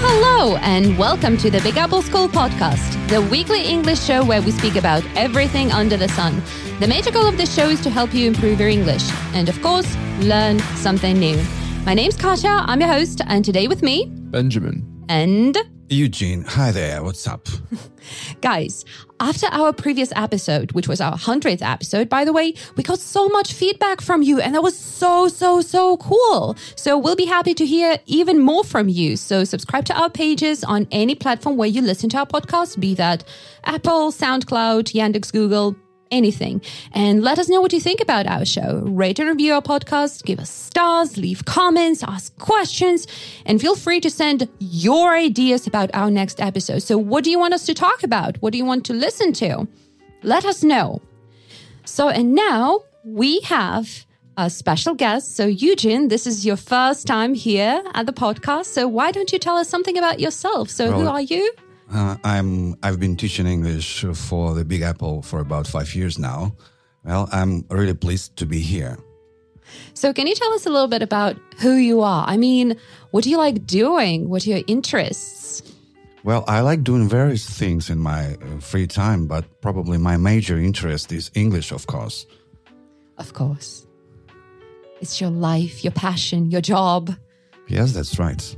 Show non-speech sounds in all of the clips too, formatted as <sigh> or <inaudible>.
Hello, and welcome to the Big Apple School podcast, the weekly English show where we speak about everything under the sun. The major goal of this show is to help you improve your English and, of course, learn something new. My name's Kasia, I'm your host, and today with me, Benjamin. and Eugene, hi there, what's up? <laughs> Guys, after our previous episode, which was our 100th episode, by the way, we got so much feedback from you, and that was so, so, so cool. So we'll be happy to hear even more from you. So subscribe to our pages on any platform where you listen to our podcast, be that Apple, SoundCloud, Yandex, Google, anything. And let us know what you think about our show. Rate and review our podcast, give us stars, leave comments, ask questions, and feel free to send your ideas about our next episode. So, what do you want us to talk about? What do you want to listen to? Let us know. So, and now we have a special guest. So, Eugene, this is your first time here at the podcast. So, why don't you tell us something about yourself? So, who are you? Uh, I'm I've been teaching English for the Big Apple for about five years now. Well, I'm really pleased to be here. So, can you tell us a little bit about who you are? I mean, what do you like doing? What are your interests? Well, I like doing various things in my uh, free time, but probably my major interest is English, of course. Of course, it's your life, your passion, your job. Yes, that's right.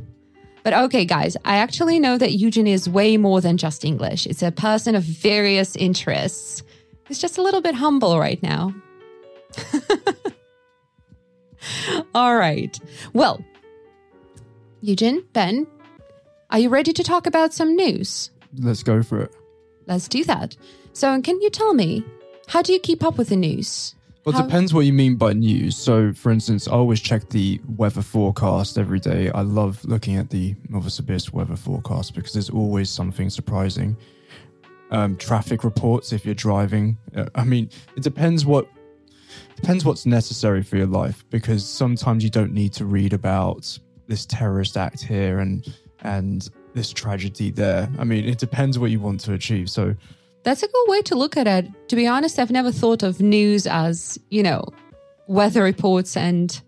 But okay, guys, I actually know that Eugene is way more than just English. It's a person of various interests. He's just a little bit humble right now. <laughs> All right. Well, Eugene, Ben, are you ready to talk about some news? Let's go for it. Let's do that. So, can you tell me, how do you keep up with the news? Well, it depends what you mean by news. So, for instance, I always check the weather forecast every day. I love looking at the Novosibirsk weather forecast because there's always something surprising. Um, traffic reports if you're driving. Uh, I mean, it depends what depends what's necessary for your life because sometimes you don't need to read about this terrorist act here and and this tragedy there. I mean, it depends what you want to achieve. So, That's a good way to look at it. To be honest, I've never thought of news as, you know, weather reports and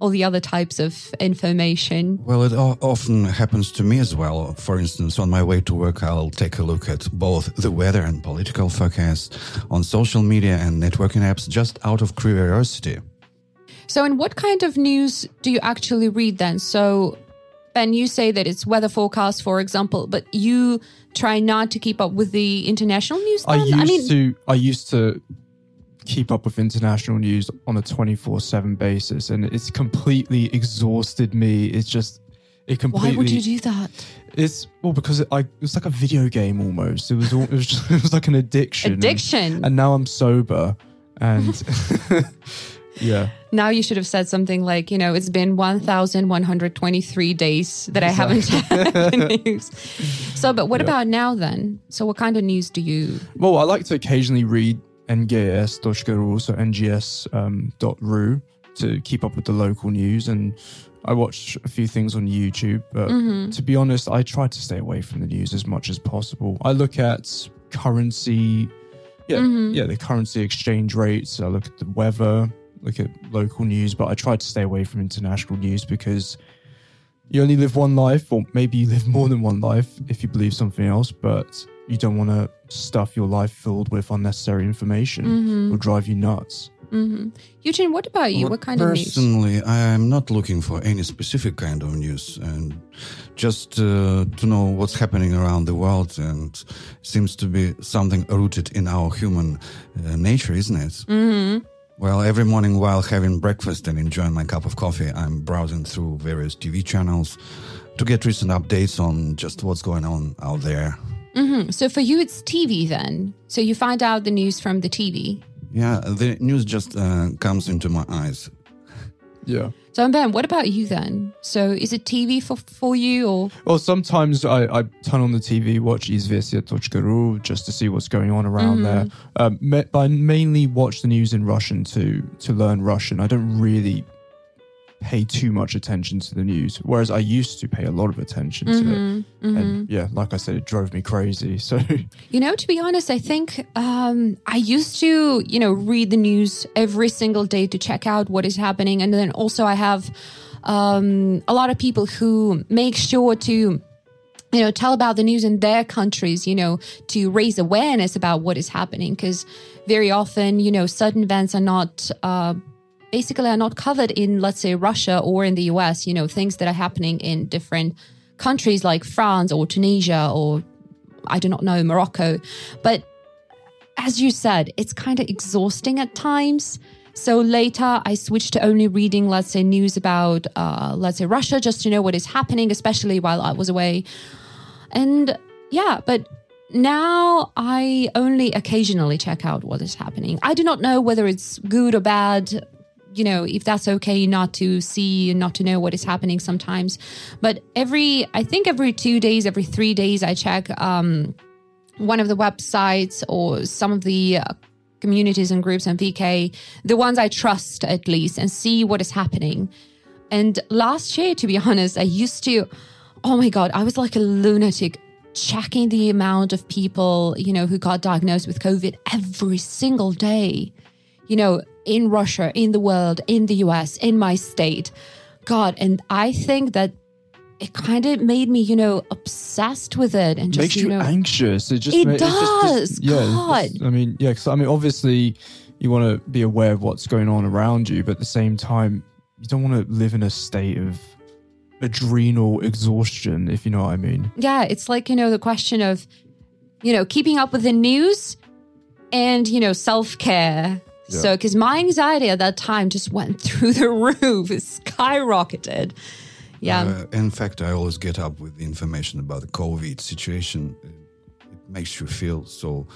all the other types of information. Well, it o- often happens to me as well. For instance, on my way to work, I'll take a look at both the weather and political forecast on social media and networking apps just out of curiosity. So, in what kind of news do you actually read then? So, Ben, you say that it's weather forecast, for example, but you try not to keep up with the international news. I used to I used to keep up with international news on a 24/7 basis and it's completely exhausted me. It's just it completely why would you do that? It's well because it, I it was like a video game almost. It was all, it was just, <laughs> it was like an addiction. And- Addiction. And, now I'm sober and <laughs> <laughs> yeah. Now you should have said something like, you know, it's been 1,123 days that I haven't had the <laughs> news. So, but what about now then? So, what kind of news do you? Well, I like to occasionally read ngs.ru, so ngs um, to keep up with the local news. And I watch a few things on YouTube. But to be honest, I try to stay away from the news as much as possible. I look at currency, yeah, yeah, the currency exchange rates. I look at the weather, look at local news, but I try to stay away from international news because you only live one life, or maybe you live <laughs> more than one life if you believe something else, but you don't want to stuff your life filled with unnecessary information. It'll drive you nuts. Eugene, what about you? Well, what kind of news? Personally, I am not looking for any specific kind of news, and just uh, to know what's happening around the world, and seems to be something rooted in our human uh, nature, isn't it? Mm-hmm. Well, every morning while having breakfast and enjoying my cup of coffee, I'm browsing through various TV channels to get recent updates on just what's going on out there. So, for you, it's TV then. So, you find out the news from the TV. Yeah, the news just uh, comes into my eyes. Yeah. So, Ben, what about you then? So, is it TV for, for you or? Well, sometimes I, I turn on the TV, watch izvestia.ru just to see what's going on around there. Um, but I mainly watch the news in Russian to to learn Russian. I don't really pay too much attention to the news, whereas I used to pay a lot of attention to it. And yeah, like I said, it drove me crazy. <laughs> So You know, to be honest, I think um, I used to, you know, read the news every single day to check out what is happening. And then also, I have um, a lot of people who make sure to you know, tell about the news in their countries, you know, to raise awareness about what is happening. Because very often, you know, certain events are not, uh, basically, are not covered in, let's say, Russia or in the US, you know, things that are happening in different countries like France or Tunisia or I do not know, Morocco. But as you said, it's kind of exhausting at times. So later, I switched to only reading, let's say, news about, uh, let's say, Russia, just to know what is happening, especially while I was away. And yeah, but now I only occasionally check out what is happening. I do not know whether it's good or bad, you know, if that's okay not to see not to know what is happening sometimes. But every, I think every two days, every three days, I check um, one of the websites or some of the uh, communities and groups and VK, the ones I trust at least, and see what is happening. And last year, to be <laughs> honest, I used to oh my God, I was like a lunatic checking the amount of people, you know, who got diagnosed with COVID every single day, you know, in Russia, in the world, in the US, in my state. God, and I think that it kind of made me, you know, obsessed with it and just makes you, you know, anxious. It just It ma- it's just- does. yeah, God. just- I mean, yeah. Because I mean, obviously, you want to be aware of what's going on around you, but at the same time, you don't want to live in a state of adrenal exhaustion, if you know what I mean. yeah, it's like, you know, the question of, you know, keeping up with the news and, you know, self care. Yeah. So, because my anxiety at that time just went <laughs> through the roof, it skyrocketed. Yeah. Uh, in fact, I always get up with the information about the COVID situation. It makes you feel so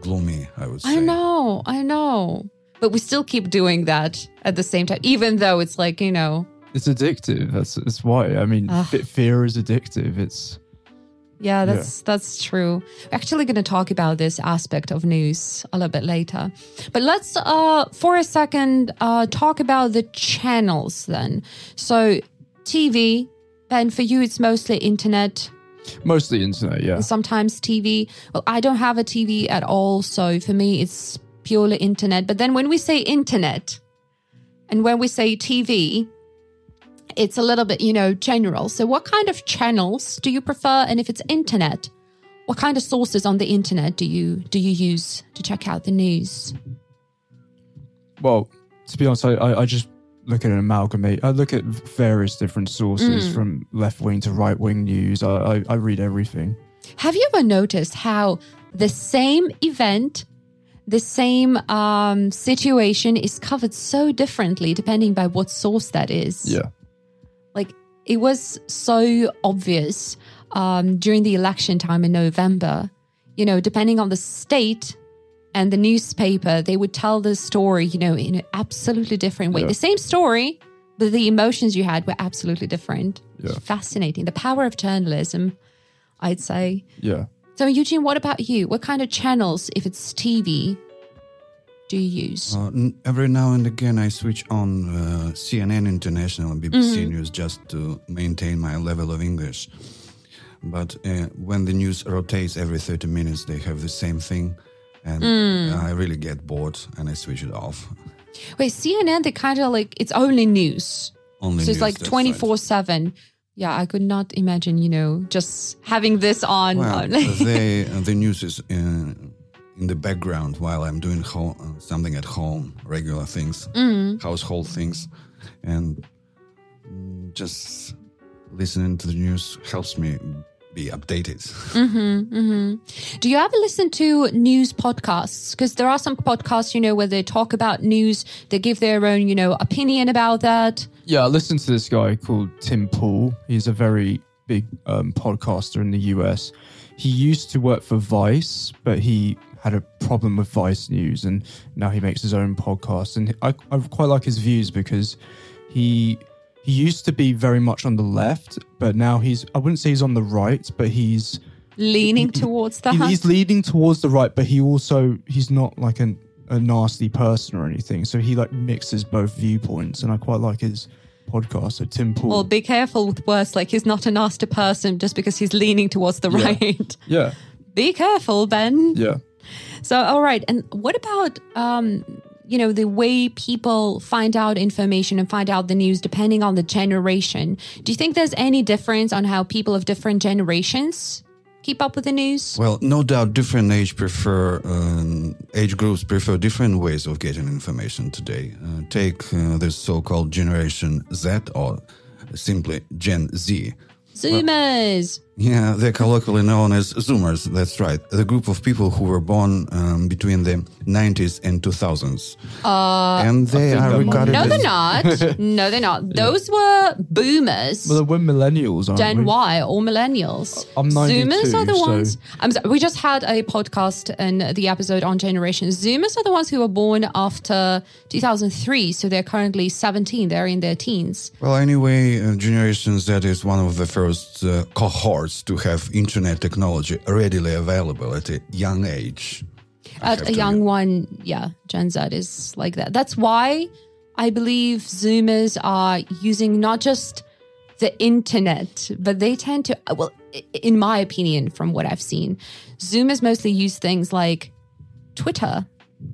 gloomy, I would say. I know, I know. But we still keep doing that at the same time, even though it's like, you know, It's addictive. That's that's why. I mean, Ugh. fear is addictive. It's yeah, that's that's true. We're actually going to talk about this aspect of news a little bit later. But let's uh for a second uh talk about the channels then. So TV, and for you it's mostly internet, mostly internet. Yeah. and sometimes TV. Well, I don't have a TV at all, so for me it's purely internet. But then when we say internet and when we say TV, it's a little bit, you know, general. So what kind of channels do you prefer and if it's internet, what kind of sources on the internet do you do you use to check out the news? Well, to be honest, I, I, just look at an amalgamate. I look at various different sources from left wing to right wing news. I, I, I read everything. Have you ever noticed how the same event, the same um, situation is covered so differently depending by what source that is? Yeah. It was so obvious um, during the election time in November. You know, depending on the state and the newspaper, they would tell the story, you know, in an absolutely different way. Yeah. The same story, but the emotions you had were absolutely different. Yeah. Fascinating. The power of journalism, I'd say. Yeah. So, Eugene, what about you? What kind of channels, if it's TV, do you use? Uh, n- every now and again, I switch on uh, CNN International and BBC News just to maintain my level of English. But uh, when the news rotates every 30 minutes, they have the same thing. And I really get bored and I switch it off. Wait, CNN, they kind of like, it's only news. Only so it's like 24 right. 7. Yeah, I could not imagine, you know, just having this on. Well, <laughs> they, uh, the news is in, in the background while I'm doing ho- uh, something at home, regular things, household things. And mm, just listening to the news helps me be updated. Do you ever listen to news podcasts? Because there are some podcasts, you know, where they talk about news, they give their own, you know, opinion about that. Yeah, I listened to this guy called Tim Pool. He's a very big um, podcaster in the US. He used to work for Vice, but he had a problem with Vice News, and now he makes his own podcast. And I, I quite like his views because he he used to be very much on the left, but now he's I wouldn't say he's on the right, but he's Leaning towards that. he- he's leading towards the right, but he also he's not like an, a nasty person or anything. So he like mixes both viewpoints, and I quite like his podcast. So Tim Pool, well, be careful with words like he's not a nasty person just because he's leaning towards the Yeah. right. yeah, Be careful, Ben. yeah. So, all right. And what about um, you know, the way people find out information and find out the news depending on the generation. Do you think there's any difference on how people of different generations keep up with the news? Well, no doubt, different age prefer um, age groups prefer different ways of getting information today. Uh, take uh, this so-called Generation Z or simply Gen Z. Zoomers. Yeah, they're colloquially known as Zoomers. That's right. The group of people who were born um, between the 90s and 2000s. Uh, and they are that might- regarded no, as they're not. <laughs> no, they're not. Those were boomers. Well, we're millennials, aren't Gen we? Y or millennials. I'm 92, Zoomers are the so- ones. I'm sorry, we just had a podcast and the episode on generations. Zoomers are the ones who were born after 2003, so they're currently 17. They're in their teens. Well, anyway, uh, Generation Z is one of the first uh, cohorts to have internet technology readily available at a young age. I At a young one, yeah, Gen Z is like that. That's why I believe Zoomers are using not just the internet, but they tend to, well, in my opinion, from what I've seen, Zoomers mostly use things like Twitter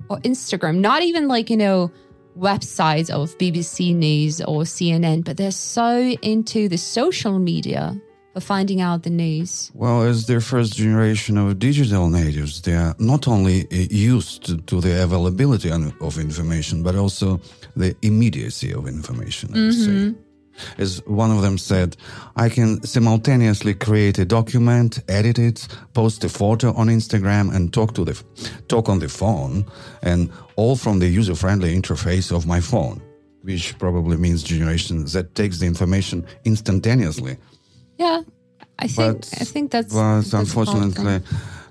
or Instagram, not even like, you know, websites of BBC News or CNN, but they're so into the social media for finding out the news. Well, as their first generation of digital natives, they are not only uh, used to, the availability of information, but also the immediacy of information. I would say. As one of them said, I can simultaneously create a document, edit it, post a photo on Instagram, and talk to the f- talk on the phone, and all from the user-friendly interface of my phone, which probably means generation that takes the information instantaneously. Yeah. I think But- I think that's But that's unfortunately,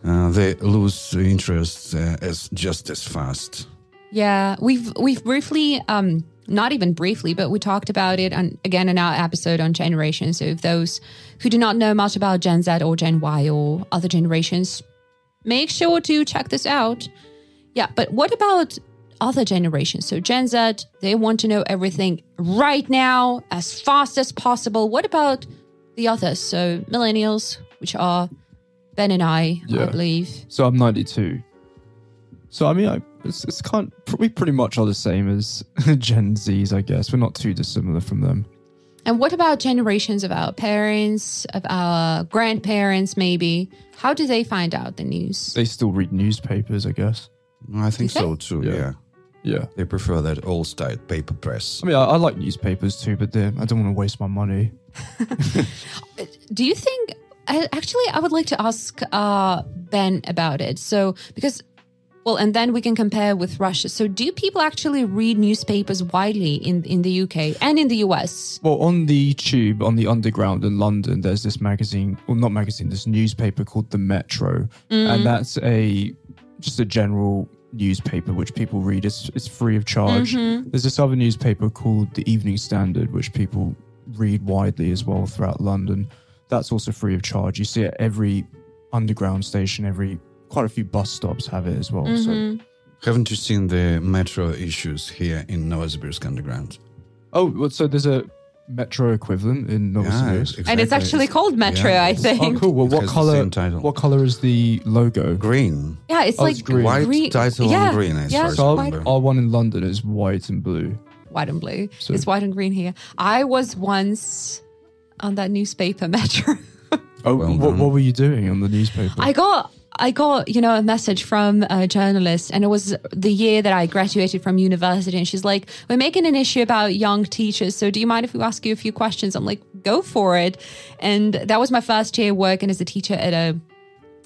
uh, they lose interest uh, as just as fast. Yeah, we've we've briefly, um, not even briefly, but we talked about it on again in our episode on generations. So if those who do not know much about Gen Z or Gen Y or other generations, make sure to check this out. Yeah, but what about other generations? So Gen Z, they want to know everything right now, as fast as possible. What about the others? So millennials, which are Ben and I, I believe. So I'm 92. So I mean, I, it's, it's kind. We pretty much are the same as <laughs> Gen Zs, I guess. We're not too dissimilar from them. And what about generations of our parents, of our grandparents, maybe? How do they find out the news? They still read newspapers, I guess. I think Do so too. Yeah. Yeah. Yeah. they prefer that old-style paper press. I mean, I, I like newspapers too, but I don't want to waste my money. <laughs> Do you think? Actually, I would like to ask uh, Ben about it. So, because, well, and then we can compare with Russia. So, do people actually read newspapers widely in in the UK and in the US? Well, on the tube, on the underground in London, there's this magazine, well, not magazine, this newspaper called the Metro, and that's a just a general newspaper which people read. It's it's free of charge. There's this other newspaper called the Evening Standard, which people read widely as well throughout London. That's also free of charge. You see it every underground station, every quite a few bus stops have it as well. So, mm-hmm. Haven't you seen the metro issues here in Novosibirsk Underground? oh, well, so there's a Metro equivalent in Novosibirsk. And it's exactly. actually called Metro, yeah, I oh, think. Oh, cool. Well, what color? title. What color is the logo? green. Yeah, it's Oh, like it's green. White green. title yeah, on green, as yeah, So our, our one in London is white and blue. White and blue. So- it's white and green here. I was once on that newspaper <laughs> Metro. Oh, Well what, what were you doing on the newspaper? I got I got you know a message from a journalist, and it was the year that I graduated from university, and she's like, "We're making an issue about young teachers, so do you mind if we ask you a few questions?" I'm like, "Go for it," and that was my first year working as a teacher at a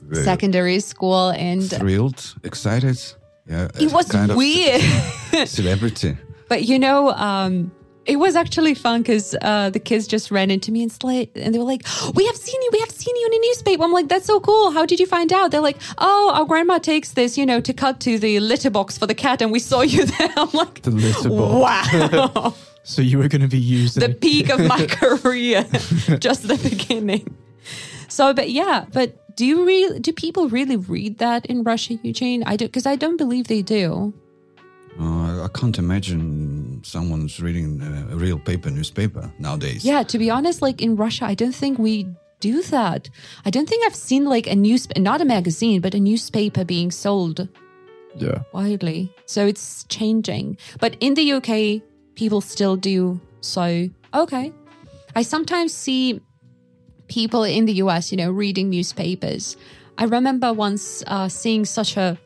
Very secondary school, and Thrilled, excited. Yeah, it was kind of weird. <laughs> celebrity. But you know, um, it was actually fun because uh, the kids just ran into me and slayed, and they were like, "We have seen you. We have seen you in a newspaper." I'm like, "That's so cool. How did you find out?" They're like, "Oh, our grandma takes this, you know, to cut to the litter box for the cat, and we saw you <laughs> there." I'm like, the litter box. "Wow, <laughs> So you were going to be using the peak of my <laughs> career, just the beginning." So, but yeah, but do you really? Do people really read that in Russia, Eugene? I do because I don't believe they do. I can't imagine someone's reading a real paper newspaper nowadays. Yeah, to be honest, like in Russia, I don't think we do that. I don't think I've seen like a news, not a magazine, but a newspaper being sold. Yeah. widely. So it's changing. But in the UK, people still do so. Okay. I sometimes see people in the US, you know, reading newspapers. I remember once uh, seeing such a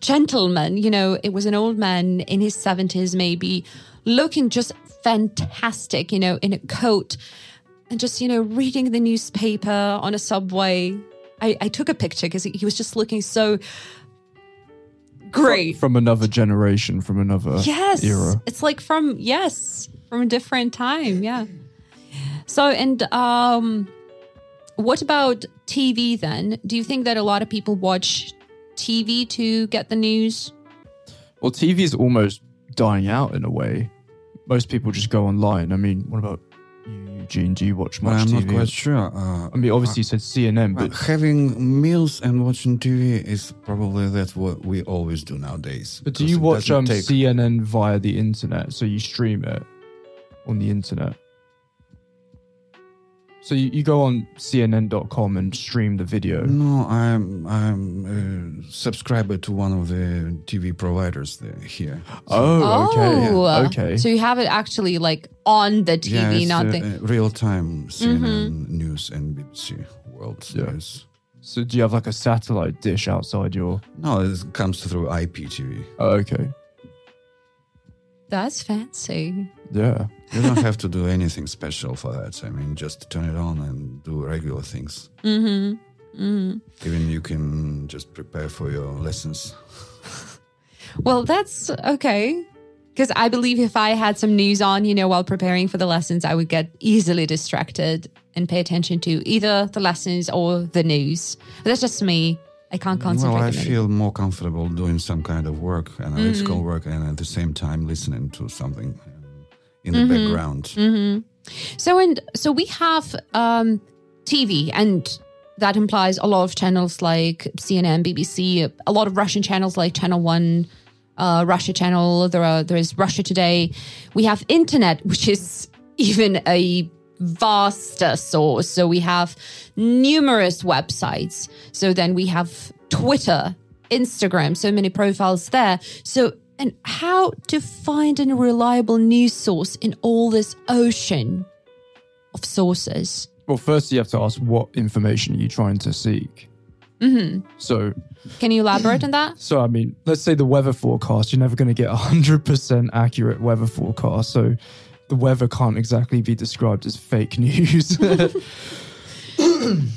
gentleman, you know, it was an old man in his 70s, maybe, looking just fantastic, you know, in a coat and just, you know, reading the newspaper on a subway. I, I took a picture because he was just looking so great. From another generation, from another Yes. era. It's like from yes, from a different time, yeah. So and um what about TV then? Do you think that a lot of people watch TV to get the news? Well, TV is almost dying out in a way. Most people just go online. I mean, what about you, Eugene? Do you watch Well, much I'm TV? not quite sure. Uh, I mean, obviously you said CNN, well, but having meals and watching TV is probably that's what we always do nowadays. but do you watch um, take- CNN via the internet? So you stream it on the internet. So you, you go on CNN.com and stream the video. No, I'm I'm a subscriber to one of the TV providers there, here. Oh, okay. Okay. So you have it actually like on the yeah, TV, it's not uh, the uh, real time CNN news and BBC World Yeah. News. So do you have like a satellite dish outside your? No, it comes through IPTV. Oh, okay. That's fancy. Yeah. You don't have to do anything special for that. I mean, just turn it on and do regular things. Mm-hmm. Mm-hmm. Even you can just prepare for your lessons. Well, that's okay. Because I believe if I had some news on, you know, while preparing for the lessons, I would get easily distracted and pay attention to either the lessons or the news. But that's just me. I can't concentrate. Well, I feel more comfortable doing some kind of work, analytical work, and at the same time listening to something uh, in the background. So and so we have um, TV, and that implies a lot of channels like CNN, BBC, a lot of Russian channels like Channel One, uh, Russia Channel. There are there is Russia Today. We have internet, which is <laughs> even a vaster source. So we have numerous websites. So then we have Twitter, Instagram, so many profiles there. So and how to find a reliable news source in all this ocean of sources? Well, first you have to ask what information are you trying to seek. Mm-hmm. So, Can you elaborate on that? so I mean, let's say the weather forecast. You're never going to get a hundred percent accurate weather forecast. So, the weather can't exactly be described as fake news. <laughs>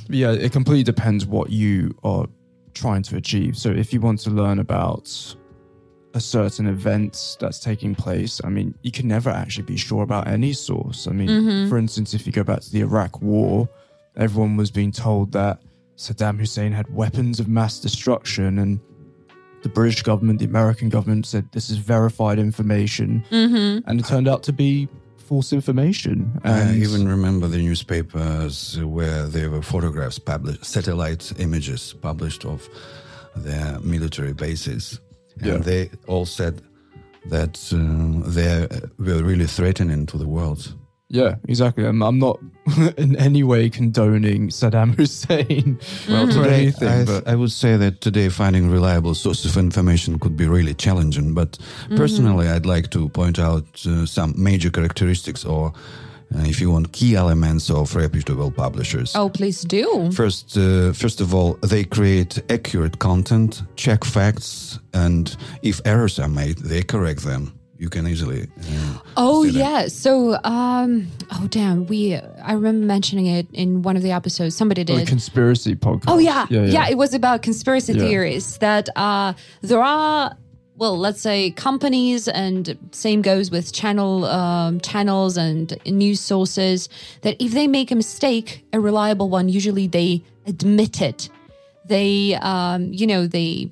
yeah, it completely depends what you are trying to achieve. So, if you want to learn about a certain event that's taking place, I mean, you can never actually be sure about any source. I mean, mm-hmm. for instance, if you go back to the Iraq War, everyone was being told that Saddam Hussein had weapons of mass destruction, and the British government, the American government said this is verified information, and it turned out to be false information. I even remember the newspapers where there were photographs published, satellite images published of their military bases. And Yeah. they all said that um, they were really threatening to the world. Yeah, exactly. I'm, I'm not <laughs> in any way condoning Saddam <laughs> Hussein Well, or today, anything, I, but I would say that today finding reliable source of information could be really challenging. But personally, I'd like to point out uh, some major characteristics or, uh, if you want, key elements of reputable publishers. Oh, please do. First, uh, first of all, they create accurate content, check facts, and if errors are made, they correct them. You can easily. Uh, Oh see that. yeah. So um oh damn, we I remember mentioning it in one of the episodes. Somebody the did. conspiracy podcast. Oh yeah. yeah, yeah, It was about conspiracy Yeah. theories that uh there are well, let's say companies and same goes with channel um, channels and news sources that if they make a mistake, a reliable one, usually they admit it. They um, you know, they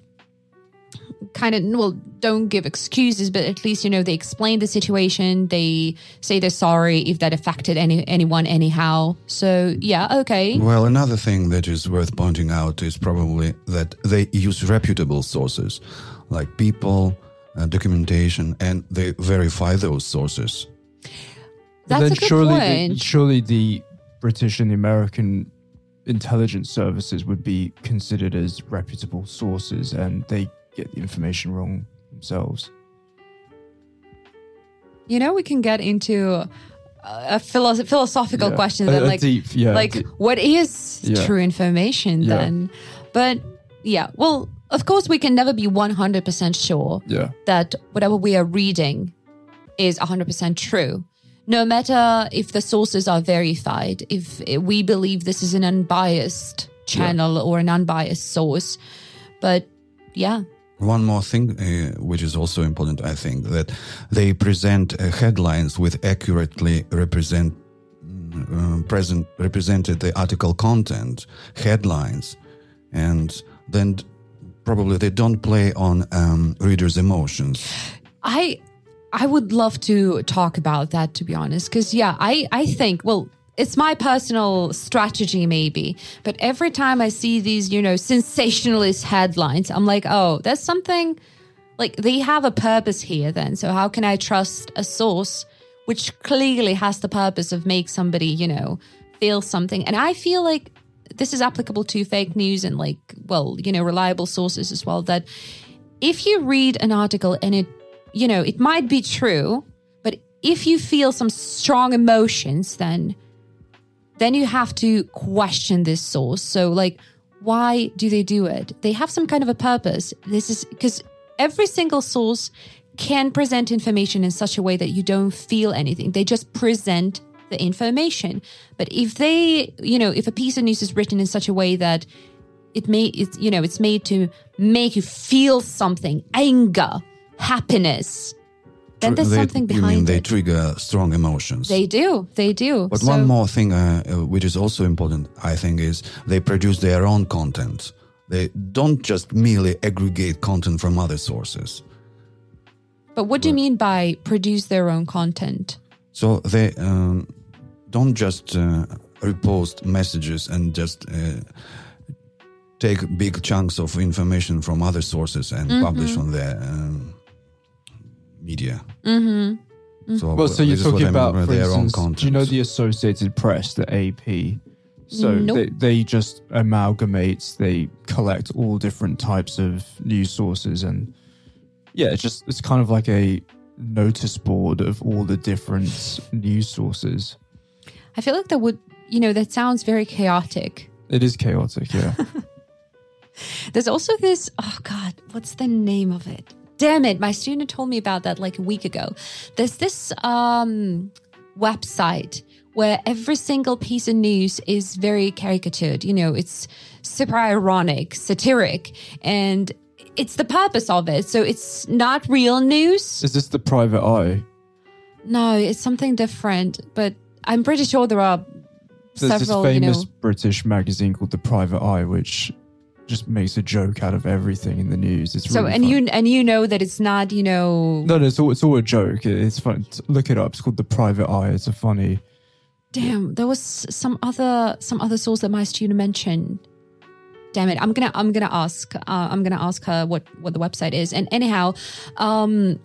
kind of well don't give excuses but at least you know they explain the situation. They say they're sorry if that affected any anyone anyhow. So yeah okay. Well, another thing that is worth pointing out is probably that they use reputable sources like people, uh, documentation, and they verify those sources. that's then a good surely point. The, surely the British and the American intelligence services would be considered as reputable sources, and they get the information wrong themselves. You know, we can get into a, a philo- philosophical Yeah. question then, like, deep- yeah, like deep- what is Yeah. true information then? But yeah, well, of course, we can never be one hundred percent sure that whatever we are reading is 100% true. No matter if the sources are verified, if we believe this is an unbiased channel or an unbiased source. But yeah, One more thing, uh, which is also important, I think, that they present uh, headlines with accurately represent mm, uh, present represented the article content, headlines, and then probably they don't play on um, readers' emotions. I I would love to talk about that to be honest cuz yeah, I I think well it's my personal strategy maybe, but every time I see these, you know, sensationalist headlines, I'm like, "Oh, there's something like they have a purpose here then. So how can I trust a source which clearly has the purpose of make somebody, you know, feel something?" And I feel like this is applicable to fake news and like, well, you know, reliable sources as well that if you read an article and it, you know, it might be true, but if you feel some strong emotions, then then you have to question this source. So, like, why do they do it? They have some kind of a purpose. This is because every single source can present information in such a way that you don't feel anything. They just present the information. But if they, you know, if a piece of news is written in such a way that it may, it's, you know, it's made to make you feel something, anger, happiness, then there's They- something you mean behind they it. trigger strong emotions? They do. They do. But So- one more thing, uh, uh, which is also important, I think, is they produce their own content. They don't just merely aggregate content from other sources. But what do you mean by produce their own content? So they um, don't just uh, repost messages and just uh, take big chunks of information from other sources and Mm-hmm. publish on their um, media. Mm-hmm. So, Well, so you're this is what talking about, for their own instance, content. do you know the Associated Press, the AP? So Nope. they, they just amalgamate, they collect all different types of news sources and yeah, it's just it's kind of like a notice board of all the different news sources. I feel like that would, you know, that sounds very chaotic. It is chaotic, yeah. <laughs> There's also this, oh God, what's the name of it? Damn it. My student told me about that like a week ago. There's this um, website where every single piece of news is very caricatured. You know, it's super ironic, satiric, and it's the purpose of it. So it's not real news. is this the private eye? No, it's something different, but I'm pretty sure there are There's several, this you famous know. British magazine called The Private Eye, which just makes a joke out of everything in the news. It's So really and fun. you and you know that it's not, you know, No, no, it's all, it's all a joke. It's fun. Look it up. It's called The Private Eye. It's a funny. damn, there was some other some other source that my student mentioned. Damn it, I'm gonna I'm gonna ask uh, I'm gonna ask her what what the website is. And anyhow, um,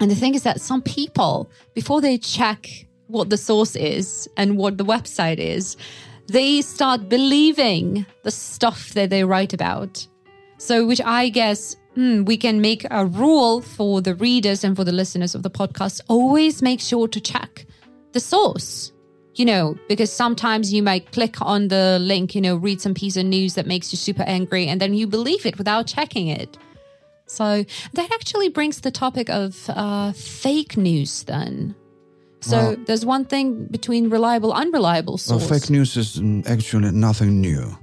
and the thing is that some people before they check what the source is and what the website is, they start believing the stuff that they write about. So, which I guess hmm, we can make a rule for the readers and for the listeners of the podcast always make sure to check the source. You know, because sometimes you might click on the link, you know, read some piece of news that makes you super angry, and then you believe it without checking it. So that actually brings the topic of uh, fake news then. So Well- there's one thing between reliable, unreliable Well, fake news is actually nothing new.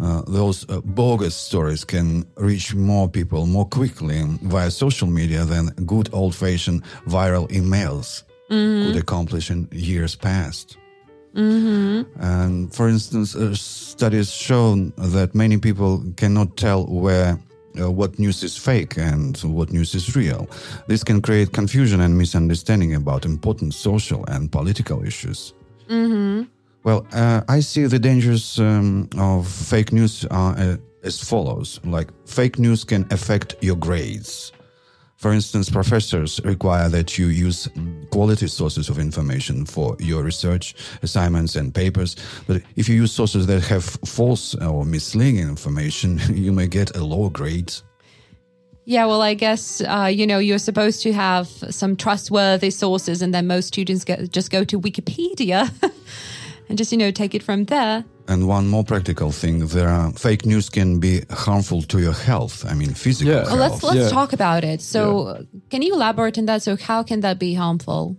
Uh, those uh, bogus stories can reach more people more quickly via social media than good old fashioned viral emails could accomplish in years past. And for instance, uh, studies shown that many people cannot tell where uh, what news is fake and what news is real. This can create confusion and misunderstanding about important social and political issues. Well, uh, I see the dangers um, of fake news are uh, as follows. Like, fake news can affect your grades. For instance, professors require that you use quality sources of information for your research assignments and papers. But if you use sources that have false or misleading information, <laughs> you may get a lower grade. Yeah, well, I guess uh, you know you're supposed to have some trustworthy sources, and then most students get, just go to Wikipedia <laughs> and just you know take it from there. And one more practical thing: there are fake news can be harmful to your health. I mean, physical Yeah. Well, let's let's Yeah. talk about it. So, can you elaborate on that? So, how can that be harmful?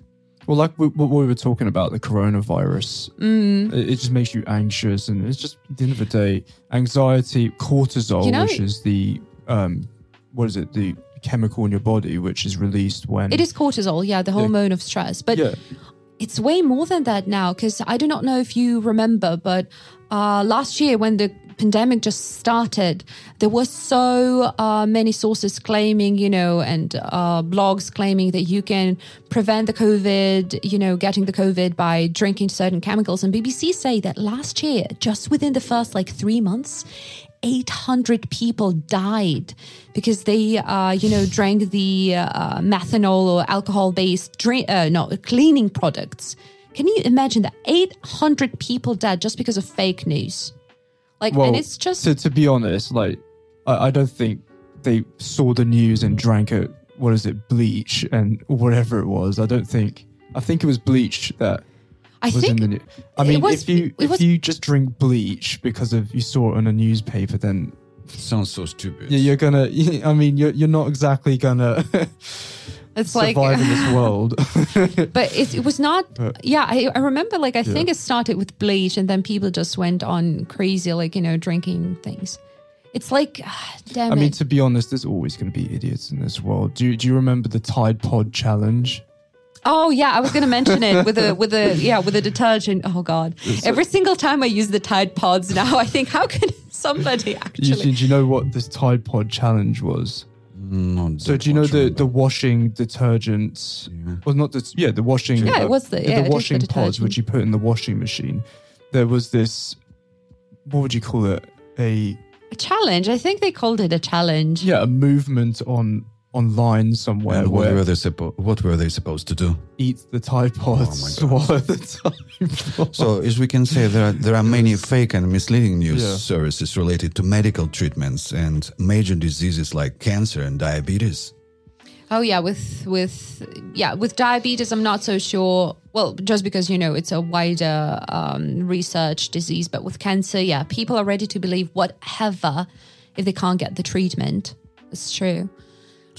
Well, like we, what we were talking about, the coronavirus, Mm. it, it just makes you anxious, and it's just at the end of the day, anxiety, cortisol, You know- which is the um, what is it, the chemical in your body which is released when It is cortisol, yeah, the hormone of stress, but yeah, it's way more than that now. Because I do not know if you remember, but uh, last year when the pandemic just started, there were so uh, many sources claiming, you know, and uh, blogs claiming that you can prevent the COVID, you know, getting the COVID by drinking certain chemicals. And BBC say that last year, just within the first like three months, 800 people died because they, uh, you know, drank the uh, methanol or alcohol-based drink, uh, no, cleaning products. Can you imagine that 800 people dead just because of fake news? Like, well, and it's just to, to be honest, like I, I don't think they saw the news and drank it. What is it, bleach and whatever it was. I don't think. I think it was bleach that I was in think the news. I mean, was- if you it if was- you just drink bleach because of you saw it on a newspaper, then sounds so stupid. yeah, you're gonna. <laughs> I mean, you're you're not exactly gonna <laughs> it's like, survive in this world. <laughs> but it, it was not. Yeah, I, I remember. Like, I think it started with bleach, and then people just went on crazy, like you know, drinking things. It's like, ah, <sighs> damn I mean, it. to be honest, there's always going to be idiots in this world. Do you, do you remember the Tide Pod challenge? Oh yeah, I was going to mention it with a <laughs> with a yeah with a detergent. Oh god, every single time I use the Tide Pods now, I think how can <laughs> somebody You, actually? do you know what this Tide Pod challenge was? Not So do you know the, remember. the washing detergents? Well, not the yeah the washing. Yeah, it uh, was the- yeah, it is the washing pods which you put in the washing machine. There was this. What would you call it? A A challenge. I think they called it a challenge. yeah a movement on online somewhere And what where were they suppo- What were they supposed to do? eat the Tide Pods, Oh swallow the Tide Pods. So, as we can say, there are, there are many <laughs> fake and misleading news Yeah. services related to medical treatments and major diseases like cancer and diabetes. Oh yeah, with with yeah with diabetes, I'm not so sure. Well, just because you know it's a wider um, research disease, but with cancer, yeah, people are ready to believe whatever if they can't get the treatment. It's true.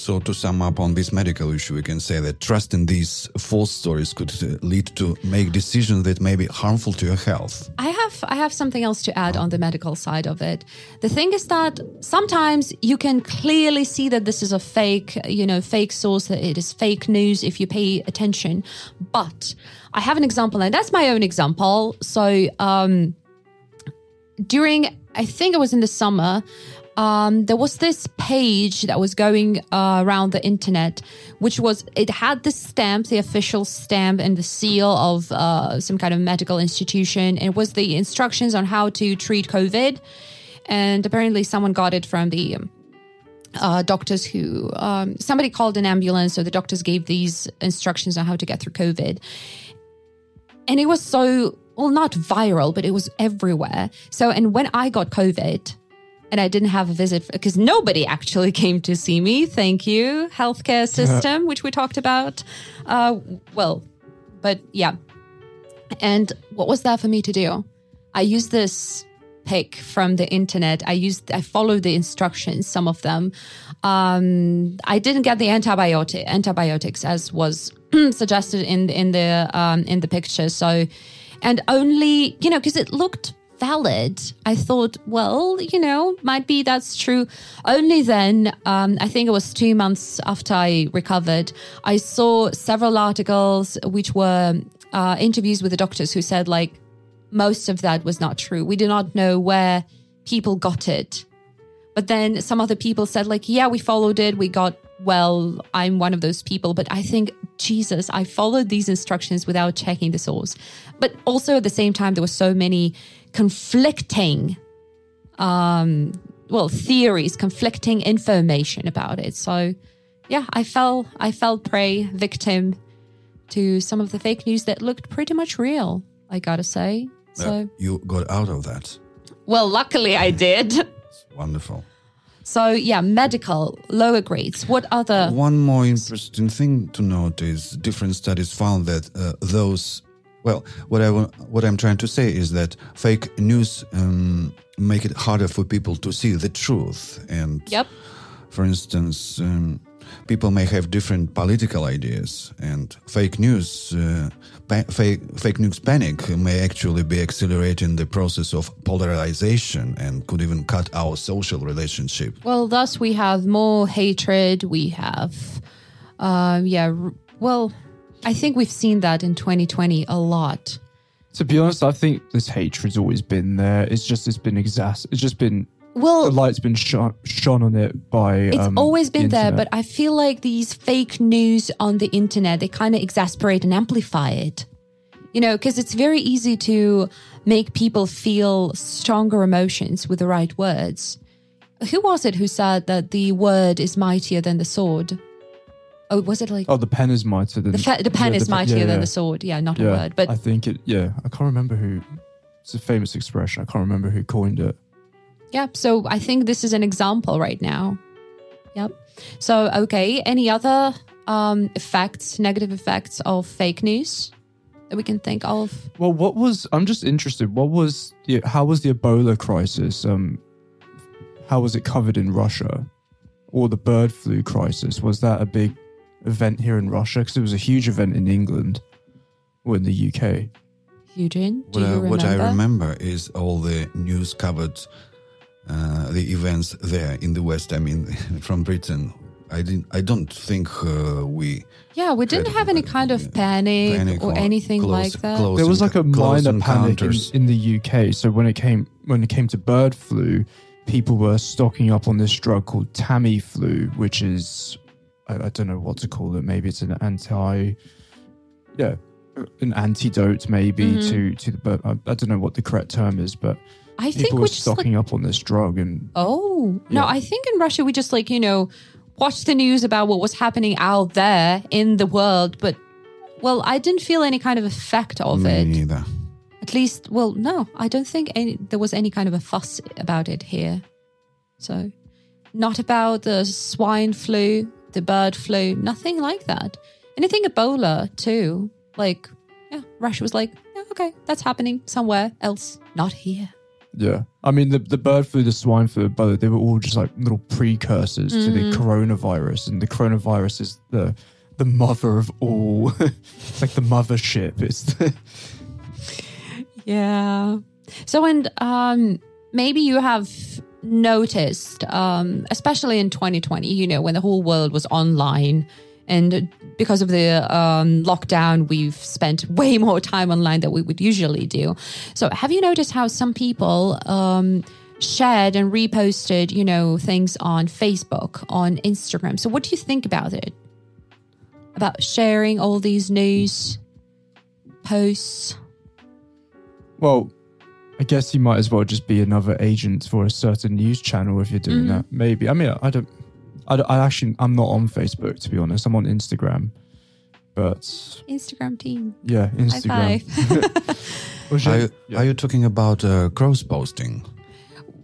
So, to sum up on this medical issue, we can say that trust in these false stories could uh, lead to make decisions that may be harmful to your health. I have I have something else to add on the medical side of it. The thing is that sometimes you can clearly see that this is a fake, you know, fake source that it is fake news if you pay attention. But I have an example and that's my own example. So um during I think it was in the summer um, there was this page that was going uh, around the internet, which was it had the stamp, the official stamp, and the seal of uh, some kind of medical institution. It was the instructions on how to treat COVID, and apparently someone got it from the uh, doctors who um, somebody called an ambulance, so the doctors gave these instructions on how to get through COVID, and it was so well not viral, but it was everywhere. So, and when I got COVID and I didn't have a visit because nobody actually <laughs> came to see me. Thank you, healthcare system, which we talked about. Uh, well, but yeah. And what was there for me to do? I used this pic from the internet. I used, I followed the instructions, some of them. Um, I didn't get the antibiotic antibiotics as was <clears throat> suggested in in the um, in the picture. So, and only you know because it looked valid. I thought, well, you know, might be that's true. Only then, um, I think it was two months after I recovered, I saw several articles which were uh, interviews with the doctors who said, like, most of that was not true. We do not know where people got it. But then some other people said, like, yeah, we followed it. We got well. I'm one of those people. But I think, Jesus, I followed these instructions without checking the source. But also at the same time, there were so many conflicting um well theories conflicting information about it so yeah i fell i fell prey victim to some of the fake news that looked pretty much real i gotta say so Uh, you got out of that. well luckily i did It's wonderful. So yeah, medical lower grades. What other? One more interesting thing to note is different studies found that uh, those. Well, what I what I'm trying to say is that fake news um, make it harder for people to see the truth. And Yep. for instance, um, people may have different political ideas, and fake news, uh, pa- fake fake news panic may actually be accelerating the process of polarization and could even cut our social relationship. Well, thus we have more hatred. We have, um, yeah. r- Well, I think we've seen that in 2020 a lot. To be honest, I think this hatred's always been there. It's just it's been exas. It's just been well, the light's been shone, shone on it by. it's um, always been the there, but I feel like these fake news on the internet they kind of exasperate and amplify it. You know, because it's very easy to make people feel stronger emotions with the right words. Who was it who said that the word is mightier than the sword? Oh, was it like oh, the pen is mightier than the, the pen yeah, is the mightier yeah, than yeah. the sword? Yeah, not a word, but I think it. Yeah, I can't remember who. It's a famous expression. I can't remember who coined it. Yeah, so I think this is an example right now. Yep. So, okay, any other um, effects, negative effects of fake news that we can think of? Well, what was? I'm just interested. What was the? How was the Ebola crisis? Um, how was it covered in Russia, or the bird flu crisis? Was that a big event here in Russia? Because it was a huge event in England or in the UK. Eugene, do What, I, you remember? what I remember is all the news covered uh, the events there in the West. I mean, <laughs> from Britain. I didn't. I don't think uh, we Yeah, we didn't have any kind of panic, panic or, anything close- like that. close There was like a close minor panic in, in the UK. So when it came when it came to bird flu, people were stocking up on this drug called Tamiflu, which is I, I don't know what to call it. Maybe it's an anti, yeah, an antidote maybe Mhm. to to the bird. I, I don't know what the correct term is, but I think people we were just like, stocking up on this drug and oh no, I think in Russia we just like you know watched the news about what was happening out there in the world, but well, I didn't feel any kind of effect of me it. neither. At least, well, no, I don't think any, there was any kind of a fuss about it here. So, not about the swine flu, the bird flu, nothing like that. Anything Ebola, too. Like, yeah, Russia was like, yeah, okay, that's happening somewhere else, not here. Yeah. I mean, the, the bird flu, the swine flu, but they were all just like little precursors to the coronavirus. And the coronavirus is the the mother of all. <laughs> it's like the mothership. It's the, Yeah. So, and um, maybe you have noticed, um, especially in 2020, you know, when the whole world was online, and because of the um, lockdown, we've spent <laughs> way more time online than we would usually do. So, have you noticed how some people um, shared and reposted, you know, things on Facebook, on Instagram? So, what do you think about it? About sharing all these news posts? well, I guess you might as well just be another agent for a certain news channel if you're doing Mm-hmm. that. Maybe. I mean, I don't. I, don't- I actually, I'm not on Facebook to be honest. I'm on Instagram, but Instagram team. yeah, High Instagram. five. <laughs> Are I- you, are you talking about uh, cross posting?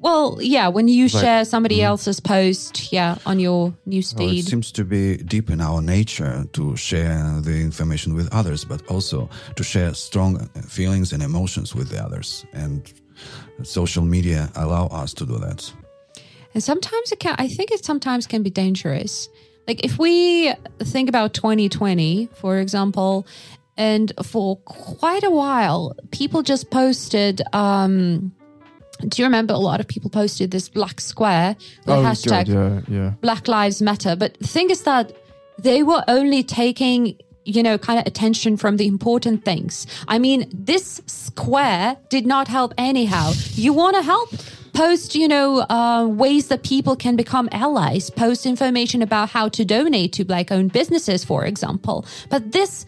Well, yeah, when you share somebody else's post, yeah, on your newsfeed. Well, it seems to be deep in our nature to share the information with others, but also to share strong feelings and emotions with the others. And social media allow us to do that. and sometimes it can, I think it sometimes can be dangerous. Like if we think about 2020, for example, and for quite a while, people just posted, um, do you remember a lot of people posted this black square, the oh, hashtag God, yeah, yeah. Black Lives Matter. But the thing is that they were only taking, you know, kind of attention from the important things. I mean, this square did not help anyhow. You want to help? Post, you know, uh, ways that people can become allies. Post information about how to donate to black owned businesses, for example. But this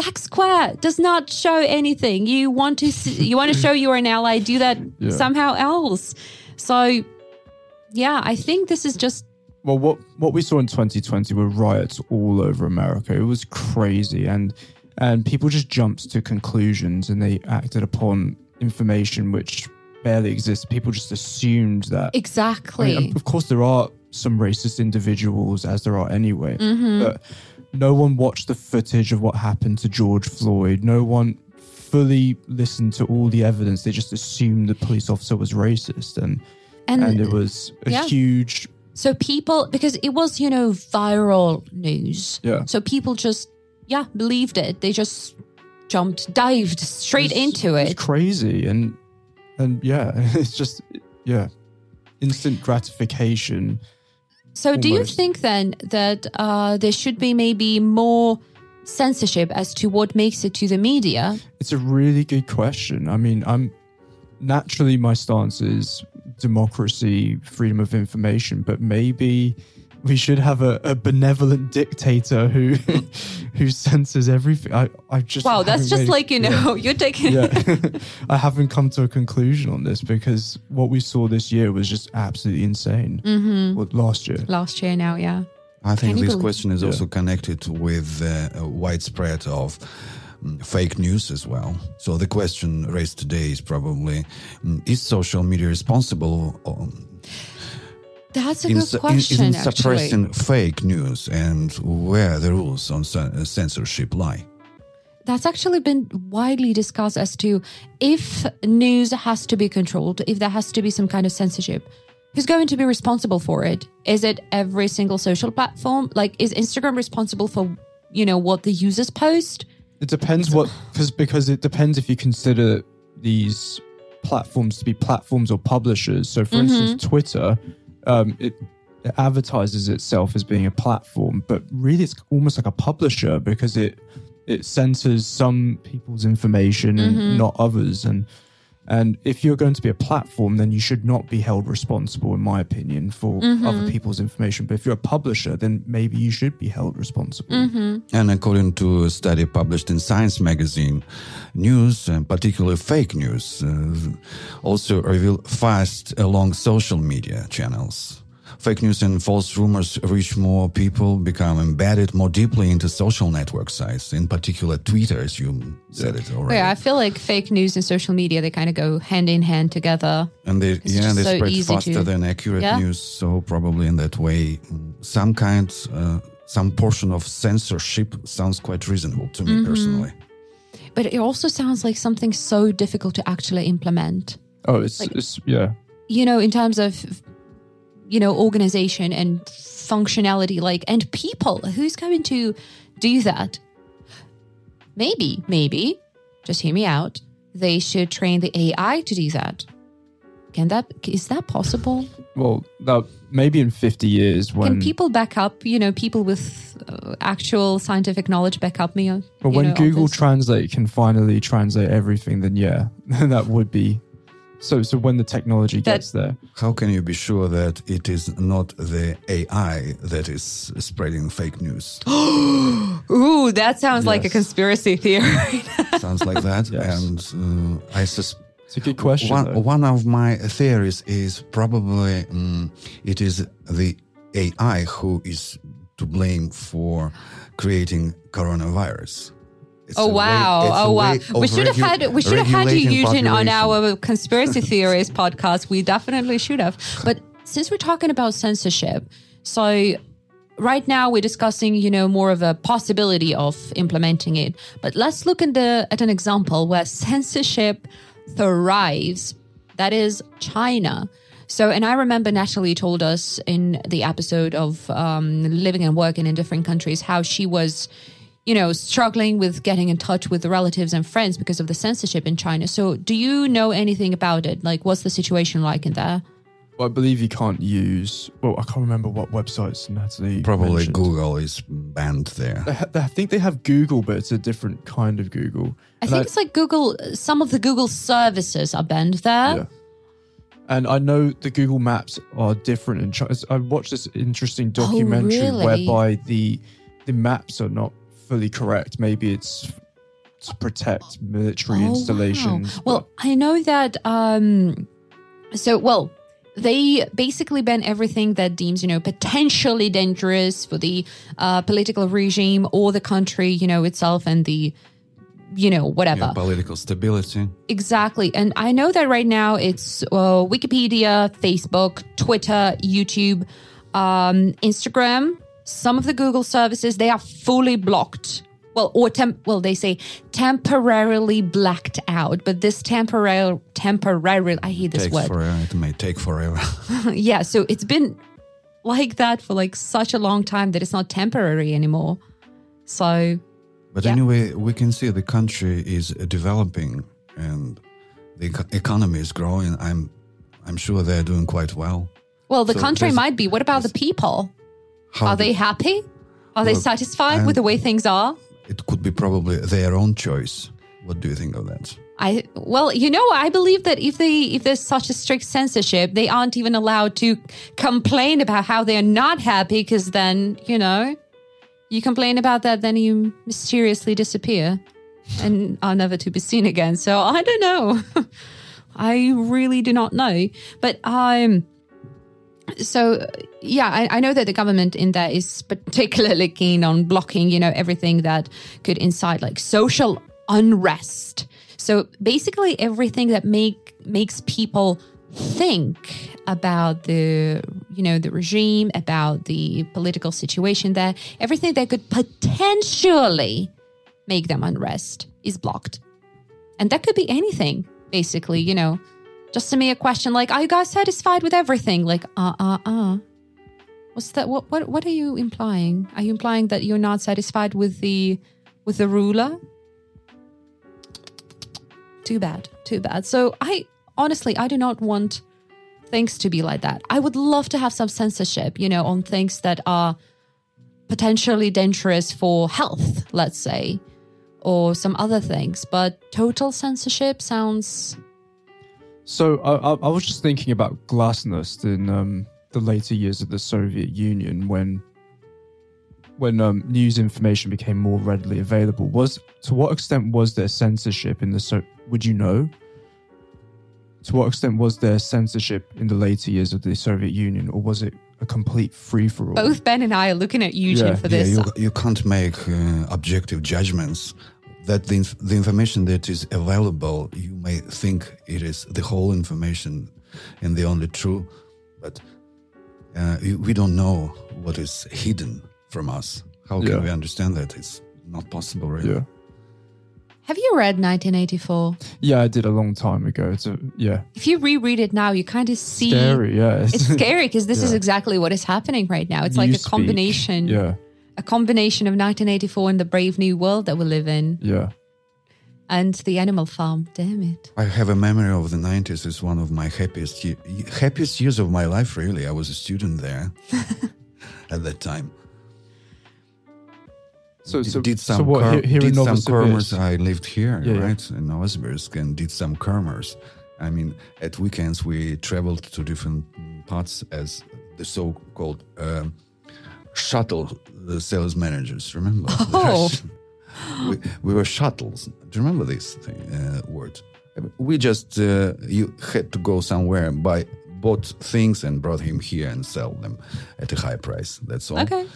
black square does not show anything. You want to see, you want to show you're an ally, do that <laughs> Yeah. somehow else. So yeah, I think this is just Well, what what we saw in 2020 were riots all over America. It was crazy, and and people just jumped to conclusions, and they acted upon information which barely exists. People just assumed that. I Exactly. mean, of course, there are some racist individuals, as there are anyway, Mm-hmm. but no one watched the footage of what happened to George Floyd. No one fully listened to all the evidence. They just assumed the police officer was racist, and and and it was a yeah. huge. so people, because it was, you know, viral news. Yeah. So people just, yeah, believed it. They just jumped, dived straight into It's it. crazy, and and yeah, <laughs> it's just yeah, instant gratification. So, do you think then that uh, there should be maybe more censorship as to what makes it to the media? It's a really good question. I mean, I'm naturally my stance is democracy, freedom of information, but maybe we should have a, a benevolent dictator who <laughs> who censors everything. I I just Wow, that's just made- like you know, <laughs> you're taking. yeah. <laughs> I haven't come to a conclusion on this because what we saw this year was just absolutely insane. Mm-hmm. Well, last year. Last year now, yeah. I think Can this believe- question is also connected with uh, a widespread of mm, fake news as well. So the question raised today is probably: mm, Is social media responsible um, That's a in, good su- in- question, in actually. suppressing fake news, and where the rules on uh, censorship lie? That's actually been widely discussed as to if news has to be controlled, if there has to be some kind of censorship. Who's going to be responsible for it? Is it every single social platform? Like, is Instagram responsible for, you know, what the users post? It depends what because because it depends if you consider these platforms to be platforms or publishers. So, for instance, Twitter, um, it, advertises itself as being a platform, but really it's almost like a publisher because it it censors some people's information and not others. And and if you're going to be a platform, then you should not be held responsible, in my opinion, for other people's information. But if you're a publisher, then maybe you should be held responsible. And according to a study published in Science magazine, news, and particularly fake news, uh, also reveal fast along social media channels. Fake news and false rumors reach more people, become embedded more deeply into social network sites, in particular Twitter, as you said it already. Yeah, I feel like fake news and social media, they kind of go hand in hand together. And they, It's yeah, just they so spread faster to- than accurate Yeah. news. So probably in that way, some kind, uh, some portion of censorship sounds quite reasonable to me Mm-hmm. personally. But it also sounds like something so difficult to actually implement. Oh, it's, it's yeah. you know, in terms of, you know, organization and functionality, like, and people, who's going to do that? Maybe, maybe, just hear me out. They should train the AI to do that. Can that, is that possible? Well, that maybe in 50 years when Can people back up, you know, people with uh, actual scientific knowledge back up me? on- but when know, Google? Translate can finally translate everything, then yeah, <laughs> that would be so. So when the technology That- gets there, How can you be sure that it is not the AI that is spreading fake news? <gasps> Ooh, that sounds like a conspiracy theory. <laughs> Sounds like that. Yes. And uh, I suspect. it's a good question. One, one of my theories is probably mm, it is the AI who is to blame for creating coronavirus. It's Oh a way- wow! oh wow! We should have had we should have had you, Eugene, on our conspiracy <laughs> theories podcast. We definitely should have. But since we're talking about censorship, so right now we're discussing, you know, more of a possibility of implementing it. But let's look at the at an example where censorship thrives. That is China. So, and I remember Natalie told us in the episode of um, living and working in different countries how she was, you know, struggling with getting in touch with the relatives and friends because of the censorship in China. So, do you know anything about it? Like, what's the situation like in there? Well, I believe you can't use. Well, I can't remember what websites Natalie. Probably mentioned. Google is banned there. They ha- they- I think they have Google, but it's a different kind of Google. I And think it's like Google, some of the Google services are banned there. Yeah. And I know the Google Maps are different in China. I watched this interesting oh, documentary really? whereby the the maps are not fully correct. Maybe it's to protect military Oh, wow. installations. Well, I know that. Um, so, well, they basically ban everything that deems, you know, potentially dangerous for the uh, political regime or the country, you know, itself and the you know, whatever. Yeah, political stability. Exactly. And I know that right now it's uh, Wikipedia, Facebook, Twitter, YouTube, um, Instagram, some of the Google services, they are fully blocked. Well, or temp- well, they say temporarily blacked out, but this temporary, temporary, I hate this Takes word. forever. It may take forever. <laughs> <laughs> yeah, so it's been like that for like such a long time that it's not temporary anymore. So But Yeah. anyway, we can see the country is developing and the economy is growing. I'm, I'm sure they're doing quite well. Well, the So country might be. What about the people? How Are the- they happy? Are they satisfied with the way things are? It could be probably their own choice. What do you think of that? I well, you know, I believe that if they if there's such a strict censorship, they aren't even allowed to complain about how they're not happy because then, you know, you complain about that then you mysteriously disappear and are never to be seen again. So, I don't know. <laughs> I really do not know. But um so yeah I, I know that the government in there is particularly keen on blocking you know everything that could incite like social unrest. So basically everything that make makes people think about the you know the regime about the political situation there everything that could potentially make them unrest is blocked. And that could be anything basically you know just to me a question like are you guys satisfied with everything? Like uh uh uh. What's that what what what are you implying? Are you implying that you're not satisfied with the with the ruler? Too bad too bad. So i honestly i do not want things to be like that. I would love to have some censorship you know on things that are potentially dangerous for health let's say or some other things. But total censorship sounds So I, I, I was just thinking about glasnost in um, the later years of the Soviet Union when when um, news information became more readily available. Was to what extent was there censorship in the so? Would you know? To what extent was there censorship in the later years of the Soviet Union, or was it a complete free for all? both ben and i are looking at eugene Yeah. for Yeah, this you, you can't make uh, objective judgments. That the, inf- the information that is available, you may think it is the whole information and the only true, but uh, we don't know what is hidden from us. How can Yeah. we understand that? It's not possible, really. Yeah, have you read 1984 yeah, I did a long time ago. It's a, yeah, if you reread it now you kind of see scary. Yeah, it's scary because this is <laughs> exactly what is happening right now it's like a Newspeak. combination Yeah, a combination of 1984 and the brave new world that we live in yeah. and the animal farm damn it I have a memory of the 90s. It's one of my happiest ye- happiest years of my life, really. I was a student there <laughs> at that time. So, so did some so what, Kor- here, here did in some Kermers. I lived here, Yeah, yeah. right, in Novosibirsk, and did some Kermers. I mean, at weekends we traveled to different parts as the so-called um, shuttle sales managers. Remember? <laughs> Oh. We, we were shuttles. Do you remember this thing, uh, word? We just uh, you had to go somewhere and buy bought things and brought him here and sell them at a high price. That's all. okay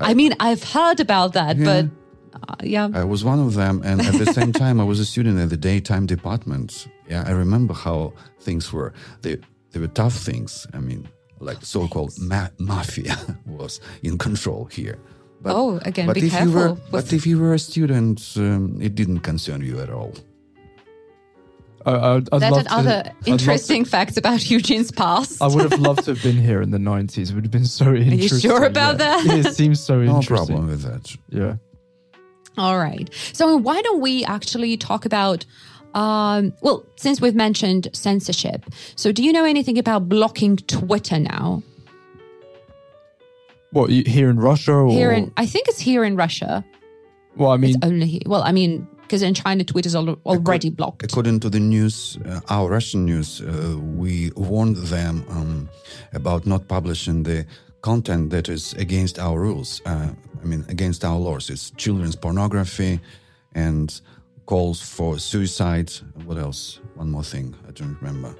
i mean i've heard about that Yeah. but uh, yeah I was one of them, and at the same <laughs> time, I was a student at the daytime department. Yeah, I remember how things were. They they were tough things. I mean, like so-called ma- mafia <laughs> was in control here. But, Oh, again, but be if you were, careful with- but if you were a student, um, it didn't concern you at all. I, I'd, I'd That's love an to- other I'd love to- interesting facts about Eugene's past. I would have loved to have been here in the <laughs> 90s. It would have been so interesting. Are you sure about yeah. that? It seems so <laughs> No interesting. problem with that. Yeah. All right. So why don't we actually talk about um, well, since we've mentioned censorship, so do you know anything about blocking Twitter now? What, here in Russia? Or, Here in, I think it's here in Russia. well, I mean, It's only here. Well, I mean, because in China, Twitter's al- already blocked. According to the news, uh, our Russian news, uh, we warned them um, about not publishing the content that is against our rules. Uh, I mean, against our laws. It's children's pornography and calls for suicide. What else? One more thing. I don't remember.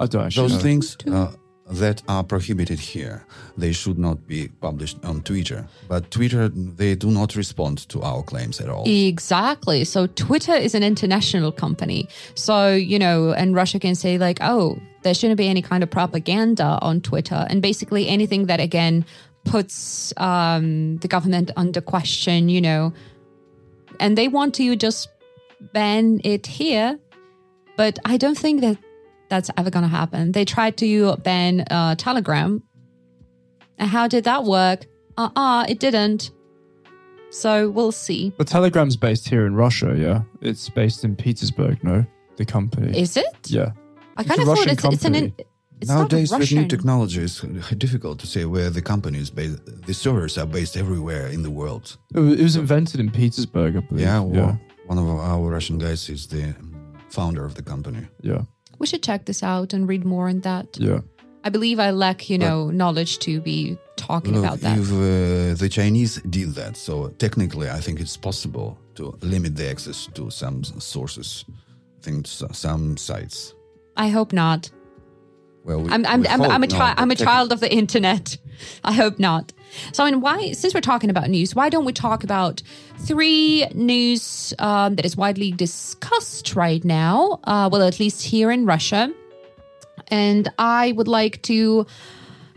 I don't actually Those know. things uh, that are prohibited here. They should not be published on Twitter. But Twitter, they do not respond to our claims at all. Exactly. So Twitter is an international company. So, you know, and Russia can say, like, oh, there shouldn't be any kind of propaganda on Twitter. And basically anything that, again, puts um, the government under question, you know, and they want to just ban it here. But I don't think that that's ever going to happen. They tried to ban uh, Telegram. And how did that work? Uh uh it didn't. So we'll see. But Telegram's based here in Russia, yeah? It's based in Petersburg, no? The company. Is it? yeah. I kind of thought it's, it's an. Company. It's not Nowadays, with new technology, it's difficult to say where the company is based. The servers are based everywhere in the world. It was, invented in Petersburg, I believe. Yeah, well, yeah. one of our Russian guys is the founder of the company. Yeah. We should check this out and read more on that. Yeah. I believe I lack, you know, knowledge to be talking Look, about that. if uh, the Chinese did that, so technically, I think it's possible to limit the access to some sources, I think some sites. I hope not. Well, we, I'm I'm we I'm, I'm a child. I'm a child of the internet. <laughs> I hope not. So, I mean, why? Since we're talking about news, why don't we talk about three news um, that is widely discussed right now? Uh, well, at least here in Russia, and I would like to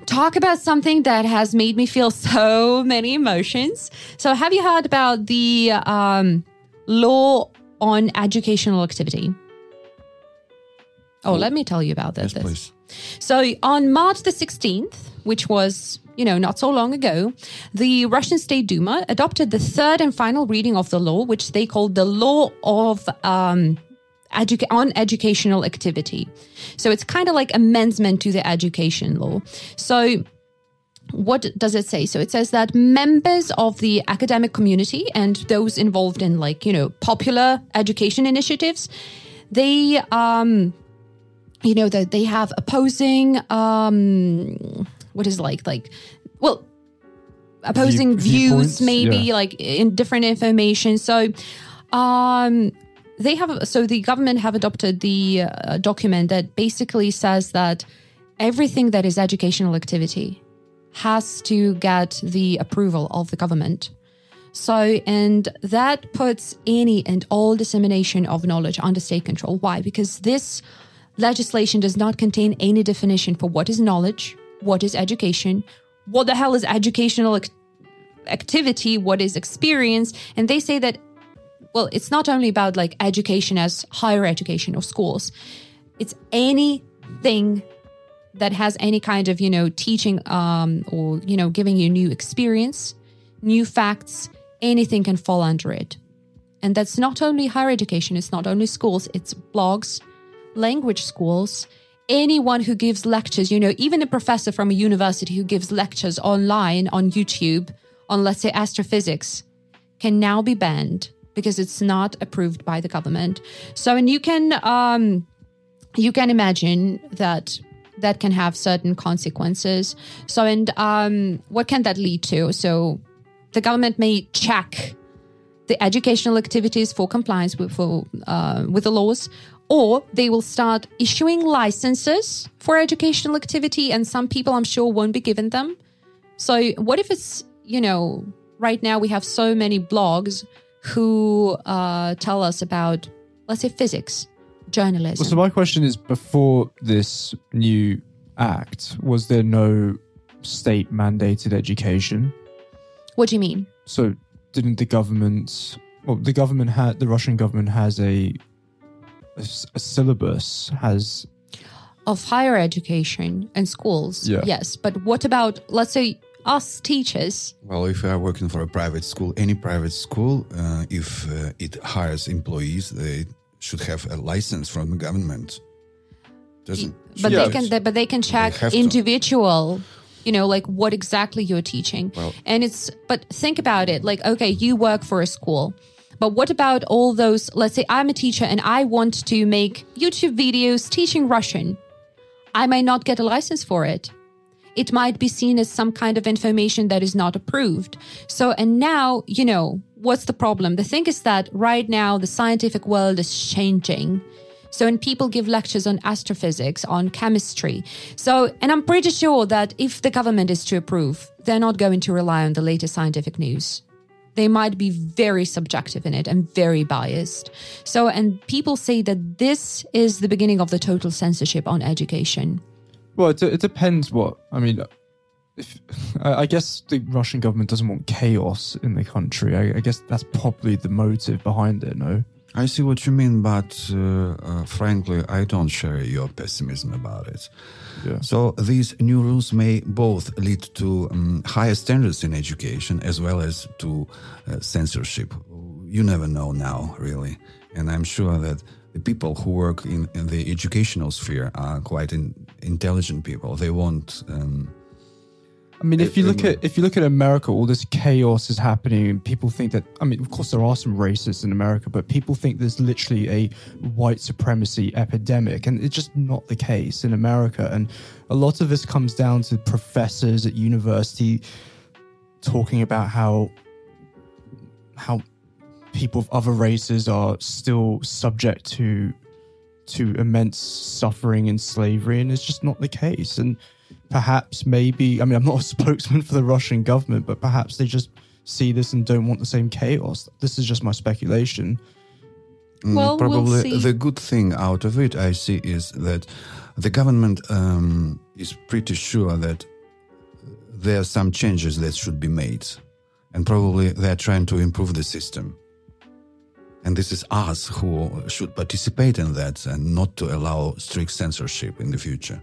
talk about something that has made me feel <laughs> so many emotions. So, have you heard about the um, law on educational activity? Oh, let me tell you about Yes, this. please. So on March the 16th, which was, you know, not so long ago, the Russian State Duma adopted the third and final reading of the law, which they called the Law of um, educa- on Educational Activity. So it's kind of like amendment to the education law. So what does it say? So it says that members of the academic community and those involved in like, you know, popular education initiatives, they um you know that they have opposing um what is it like like well opposing View- views maybe yeah. like in different information so um they have so the government have adopted the uh, document that basically says that everything that is educational activity has to get the approval of the government so, and that puts any and all dissemination of knowledge under state control. Why? Because this legislation does not contain any definition for what is knowledge, what is education, what the hell is educational ac- activity, what is experience. And they say that, well, it's not only about like education as higher education or schools, it's anything that has any kind of, you know, teaching um, or, you know, giving you new experience, new facts, anything can fall under it. And that's not only higher education, it's not only schools, it's blogs, language schools, anyone who gives lectures, you know, even a professor from a university who gives lectures online on YouTube on, let's say, astrophysics can now be banned because it's not approved by the government. So, and you can, um, you can imagine that that can have certain consequences. So, and um, what can that lead to? So, the government may check the educational activities for compliance with for, uh, with the laws, or they will start issuing licenses for educational activity, and some people, I'm sure, won't be given them. So, what if it's you know right now we have so many blogs who uh, tell us about, let's say, physics, journalism. Well, so my question is: Before this new act, was there no state mandated education? what do you mean? So didn't the government? Well, the government had the Russian government has a a, s- a syllabus has Of higher education and schools, Yeah. yes. But what about, let's say, us teachers? Well, if you are working for a private school, any private school, uh, if uh, it hires employees, they should have a license from the government. Doesn't? but Yeah. they can they, but they can check have to. individual you know like what exactly you're teaching Well- and it's but think about it like okay you work for a school but what about all those let's say i'm a teacher and i want to make youtube videos teaching russian. I might not get a license for it. It might be seen as some kind of information that is not approved. So and now you know what's the problem? The thing is that right now the scientific world is changing. So, and people give lectures on astrophysics, on chemistry. So, and I'm pretty sure that if the government is to approve, they're not going to rely on the latest scientific news. They might be very subjective in it and very biased. So, and people say that this is the beginning of the total censorship on education. Well, it, it depends what. I mean, if, I guess the Russian government doesn't want chaos in the country. I, I guess that's probably the motive behind it, no? I see what you mean, but uh, uh, frankly, I don't share your pessimism about it. Yeah. So these new rules may both lead to um, higher standards in education as well as to uh, censorship. You never know now, really. And I'm sure that the people who work in, in the educational sphere are quite in, intelligent people. They won't. Um, I mean, if you look at if you look at America, all this chaos is happening, and people think that. I mean, of course, there are some racists in America, but people think there's literally a white supremacy epidemic, and it's just not the case in America. And a lot of this comes down to professors at university talking about how how people of other races are still subject to to immense suffering and slavery, and it's just not the case. And perhaps, maybe, I mean, I'm not a <laughs> spokesman for the Russian government, but perhaps they just see this and don't want the same chaos. This is just my speculation. Mm, Well, we'll probably see. the good thing out of it I see is that the government um, is pretty sure that there are some changes that should be made, and probably they're trying to improve the system. And this is us who should participate in that and not to allow strict censorship in the future.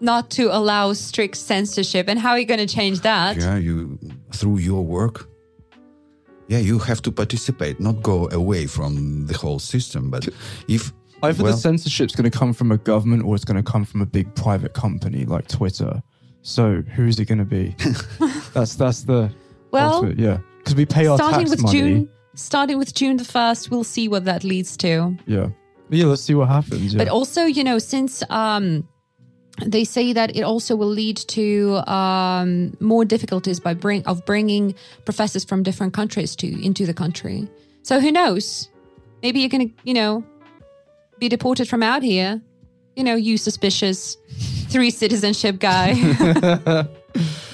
Not to allow strict censorship. And how are you going to change that? Yeah, you through your work. Yeah, you have to participate, not go away from the whole system. But if Either well, the censorship's going to come from a government or it's going to come from a big private company like Twitter. So who's it going to be? <laughs> that's that's the Well, ultimate- yeah, because we pay our starting tax with money. June, starting with June the first, we'll see what that leads to. Yeah, yeah. Let's see what happens. Yeah. But also, you know, since um, they say that it also will lead to um, more difficulties by bring of bringing professors from different countries to into the country. So who knows? Maybe you're gonna, you know, be deported from out here. You know, you suspicious <laughs> three citizenship guy. <laughs> <laughs>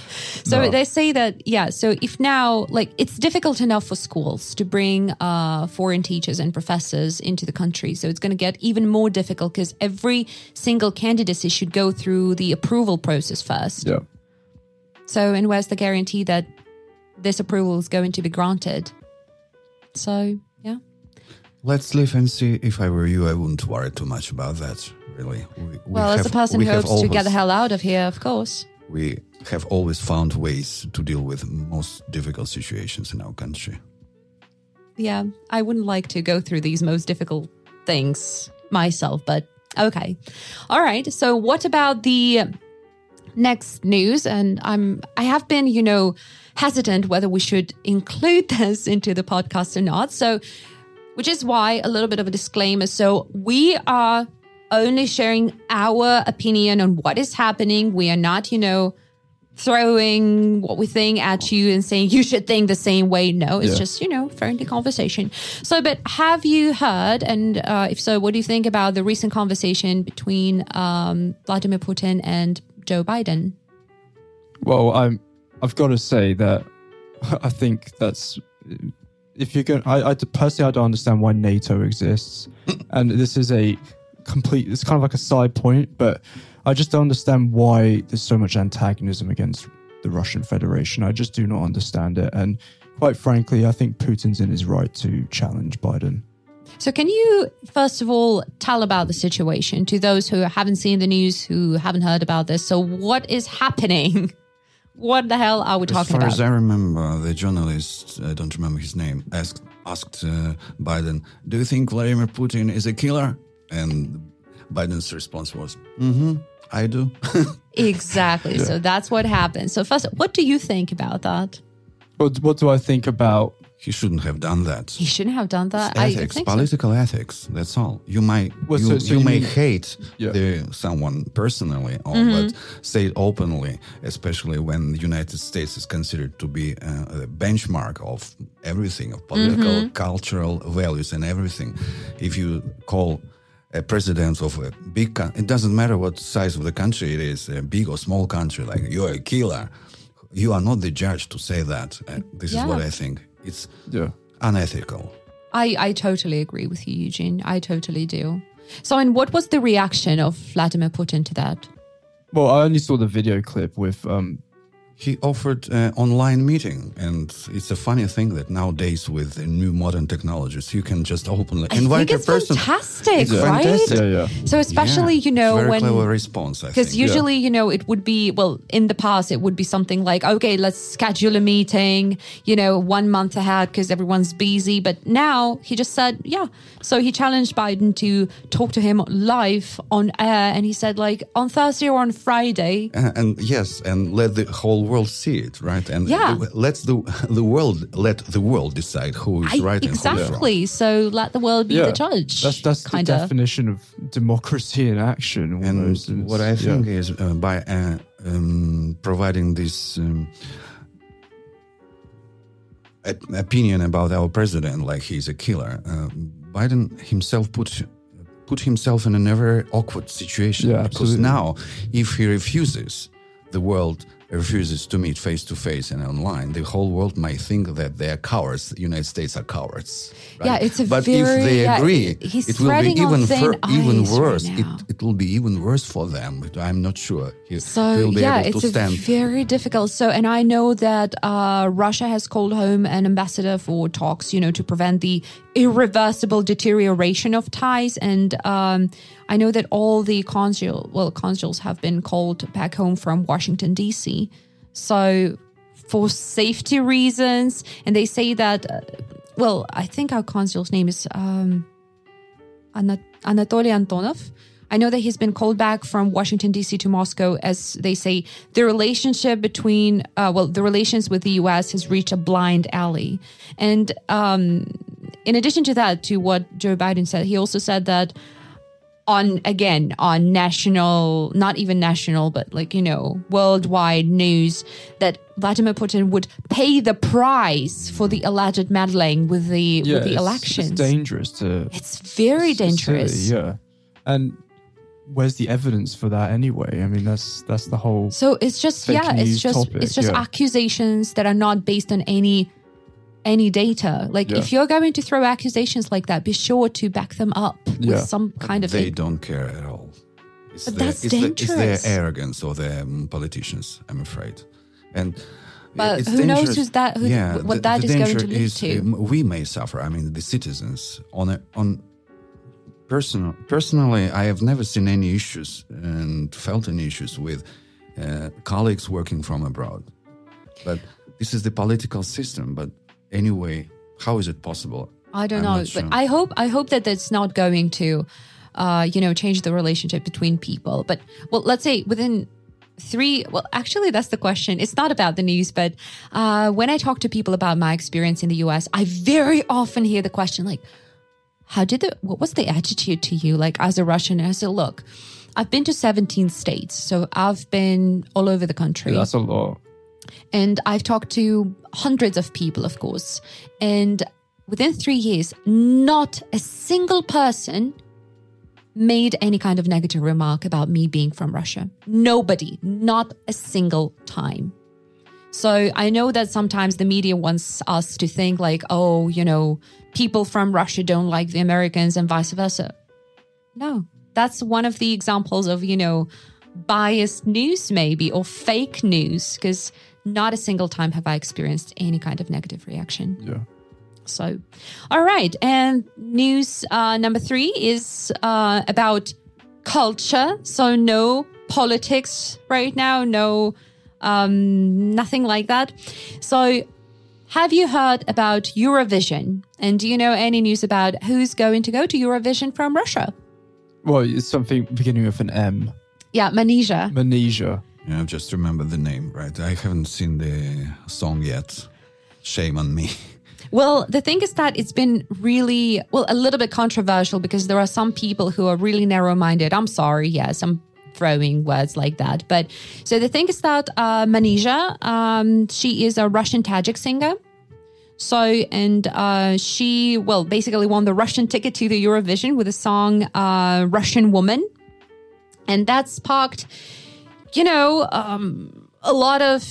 So No. they say that, yeah. So if now, like, it's difficult enough for schools to bring uh, foreign teachers and professors into the country. So it's going to get even more difficult because every single candidacy should go through the approval process first. yeah. So, and where's the guarantee that this approval is going to be granted? So, yeah. Let's live and see. If I were you, I wouldn't worry too much about that. Really. We, we Well, as have- a person who hopes to get the hell out of here, of course. We have always found ways to deal with most difficult situations in our country. yeah, I wouldn't like to go through these most difficult things myself, but okay. All right. So what about the next news? And I'm I have been, you know, hesitant whether we should include <laughs> this into the podcast or not. So which is why a little bit of a disclaimer. So we are only sharing our opinion on what is happening. We are not, you know, throwing what we think at you and saying you should think the same way. No, it's Yeah. just, you know, friendly conversation. So, but have you heard, and uh, if so, what do you think about the recent conversation between um, Vladimir Putin and Joe Biden? Well, I'm. I've got to say that <laughs> I think that's if you're going. I, I personally I don't understand why NATO exists, and this is a complete. It's kind of like a side point, but I just don't understand why there's so much antagonism against the Russian Federation. I just do not understand it, and quite frankly, I think Putin's in his right to challenge Biden. So, can you first of all tell about the situation to those who haven't seen the news, who haven't heard about this? So, what is happening? <laughs> What the hell are we As talking far about? as I remember, the journalist, I don't remember his name, asked asked uh, Biden, "Do you think Vladimir Putin is a killer?" And Biden's response was, "Mm-hmm, I do." <laughs> exactly. So that's what happened. So, first, what do you think about that? What What do I think about? he shouldn't have done that. He shouldn't have done that. I ethics, think so. political ethics. That's all. You might Well, you, so- so you you may mean- hate Yeah. the someone personally, or, Mm-hmm. but say it openly, especially when the United States is considered to be uh, a benchmark of everything, of political, Mm-hmm. cultural values, and everything. If you call a president of a big country, it doesn't matter what size of the country it is, a big or small country, like you're a killer. You are not the judge to say that. Uh, this Yeah. is what I think. It's Yeah. unethical. I, I totally agree with you, Eugene. I totally do. So, and what was the reaction of Vladimir Putin to that? Well, I only saw the video clip with um, He offered an online meeting, and it's a funny thing that nowadays with the new modern technologies, you can just openly I invite think a person. fantastic, It's right? fantastic. yeah, yeah. So, especially, Yeah, you know, very when. clever response. Because think. usually, you know, it would be, well, in the past, it would be something like, okay, let's schedule a meeting, you know, one month ahead because everyone's busy. But now he just said, yeah. So he challenged Biden to talk to him live on air. And he said, like, on Thursday or on Friday. Uh, and yes, and let the whole world see it, right? And Yeah. let's the <laughs> the world let the world decide who is I- right and who's wrong. exactly. So let the world be yeah. the judge. That's that's the kind of. definition of democracy in action. And almost. And what I think yeah. is uh, by uh, um, providing this um, op- opinion about our president, like he's a killer, uh, Biden himself put put himself in a very awkward situation Yeah, because absolutely. now, if he refuses, the world refuses to meet face to face and online, the whole world might think that they are cowards. The United States are cowards. right? Yeah, it's a but very- if they yeah, agree, he's it will be even fur- even ice right worse. it, it will be even worse for them. But I'm not sure he, So yeah, it's to a stand. very difficult. So, and I know that uh, Russia has called home an ambassador for talks, you know, to prevent the irreversible deterioration of ties. And um, I know that all the consul, well, consuls have been called back home from Washington D.C. So, for safety reasons, and they say that, uh, well, I think our consul's name is. Um, Ana- Anatoly Antonov. I know that he's been called back from Washington D.C. to Moscow, as they say the relationship between, uh, well, the relations with the U.S. has reached a blind alley. And um, in addition to that, to what Joe Biden said, he also said that on again on national, not even national, but like you know worldwide news that Vladimir Putin would pay the price for the alleged meddling with the yeah, with the it's- elections. It's dangerous to It's very silly, dangerous. yeah, and where's the evidence for that anyway? I mean, that's that's the whole. So it's just yeah, it's just topic, it's just yeah. accusations that are not based on any any data. Like Yeah. if you're going to throw accusations like that, be sure to back them up Yeah. with some kind of they in- don't care at all. It's But their, that's it's, the- it's their arrogance or their um, politicians, I'm afraid. And But it's who knows who's that- who- yeah, what the, that the is going to lead is, to. um, we may suffer. I mean, the citizens on a, on personal. Personally, I have never seen any issues and felt any issues with uh, colleagues working from abroad. But this is the political system. But anyway, how is it possible? I don't I'm know, not sure. but I hope I hope that that's not going to, uh, you know, change the relationship between people. But well, let's say within three. Well, actually, that's the question. It's not about the news, but uh, when I talk to people about my experience in the U.S., I very often hear the question like, "How did the? What was the attitude to you like as a Russian?" And I said, "Look." I've been to 17 states, so I've been all over the country. That's a lot. And I've talked to hundreds of people, of course. And within three years, not a single person made any kind of negative remark about me being from Russia. Nobody, not a single time. So I know that sometimes the media wants us to think like, oh, you know, people from Russia don't like the Americans and vice versa. No, that's one of the examples of, you know, biased news, maybe, or fake news, because not a single time have I experienced any kind of negative reaction. Yeah. So, all right. And news uh, number three is uh, about culture. So, no politics right now, no, um, nothing like that. So, have you heard about Eurovision? And do you know any news about who's going to go to Eurovision from Russia? Well, it's something beginning with an M. Yeah, Manizha. Manesia. Yeah, I just remember the name, right? I haven't seen the song yet. Shame on me. <laughs> Well, the thing is that it's been really, well, a little bit controversial because there are some people who are really narrow minded. I'm sorry, yes, I'm throwing words like that. But so the thing is that uh, Manizha, um, she is a Russian Tajik singer. So, and uh, she, well, basically won the Russian ticket to the Eurovision with the song uh, Russian Woman. And that sparked, you know, um, a lot of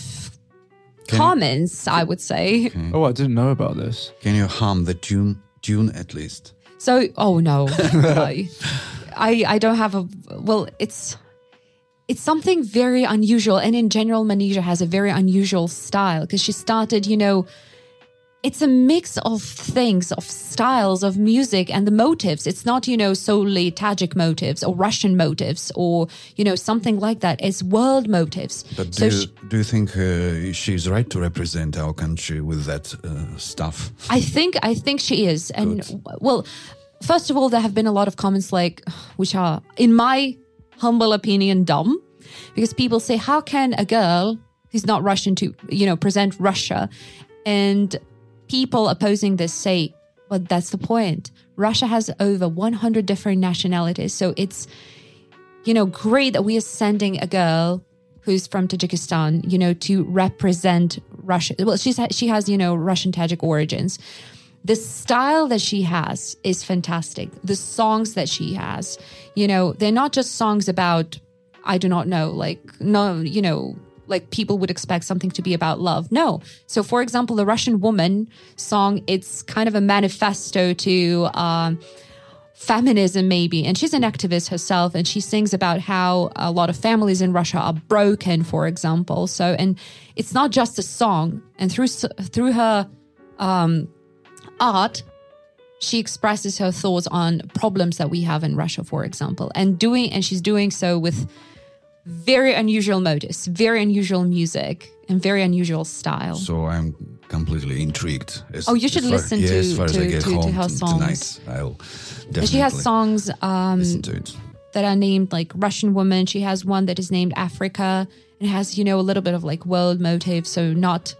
comments, I would say. Oh, I didn't know about this. Can you hum the tune, tune at least? So, oh no, <laughs> I, I, I don't have a. Well, it's it's something very unusual, and in general, Manizha has a very unusual style because she started, you know. It's a mix of things, of styles, of music, and the motives. It's not, you know, solely Tajik motives or Russian motives or, you know, something like that. It's world motives. But do, So you, she- do you think uh, she's right to represent our country with that uh, stuff? I think I think she is, and well, first of all, there have been a lot of comments like, which are, in my humble opinion, dumb, because people say, how can a girl who's not Russian to you know present Russia, and people opposing this say, well, that's the point. Russia has over 100 different nationalities, so it's you know great that we are sending a girl who's from Tajikistan, you know, to represent Russia. Well, she's she has you know Russian Tajik origins. The style that she has is fantastic. The songs that she has, you know, they're not just songs about I do not know, like no, you know, like people would expect something to be about love. No. So, for example, the Russian Woman song, it's kind of a manifesto to. Um, feminism maybe and she's an activist herself and she sings about how a lot of families in Russia are broken for example so and it's not just a song and through through her um, art she expresses her thoughts on problems that we have in Russia for example and doing and she's doing so with very unusual motives very unusual music and very unusual style So I'm completely intrigued. As, Oh, you should far, listen yeah, to- as far as to- I get to- to her songs. tonight. I'll definitely and she has songs um, listen to it. that are named like Russian woman. She has one that is named Africa. It has, you know, a little bit of like world motive. So not,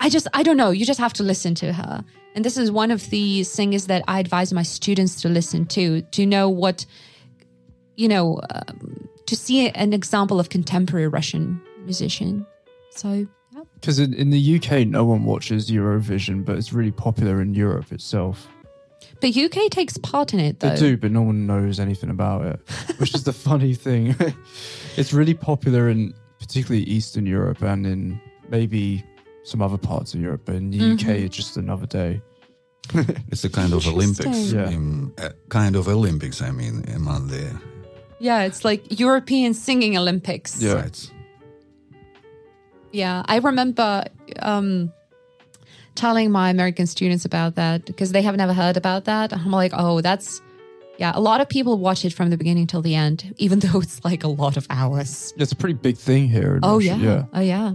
I just, I don't know. You just have to listen to her. And this is one of the singers that I advise my students to listen to, to know what, you know, um, to see an example of contemporary Russian musician. So, yeah. Because in, in the UK, no one watches Eurovision, but it's really popular in Europe itself. But UK takes part in it though. They do, but no one knows anything about it, <laughs> which is the funny thing. <laughs> it's really popular in particularly Eastern Europe and in maybe some other parts of Europe, but in the UK, it's just another day. It's a kind of <laughs> Olympics. Yeah. in- uh, kind of Olympics, I mean, among the. Yeah, it's like European singing Olympics. Yeah. Right. Yeah, I remember um, telling my American students about that because they have never heard about that. I'm like, oh, that's yeah. A lot of people watch it from the beginning till the end, even <laughs> though it's like a lot of hours. It's a pretty big thing here. Oh Russia, yeah. yeah. oh yeah,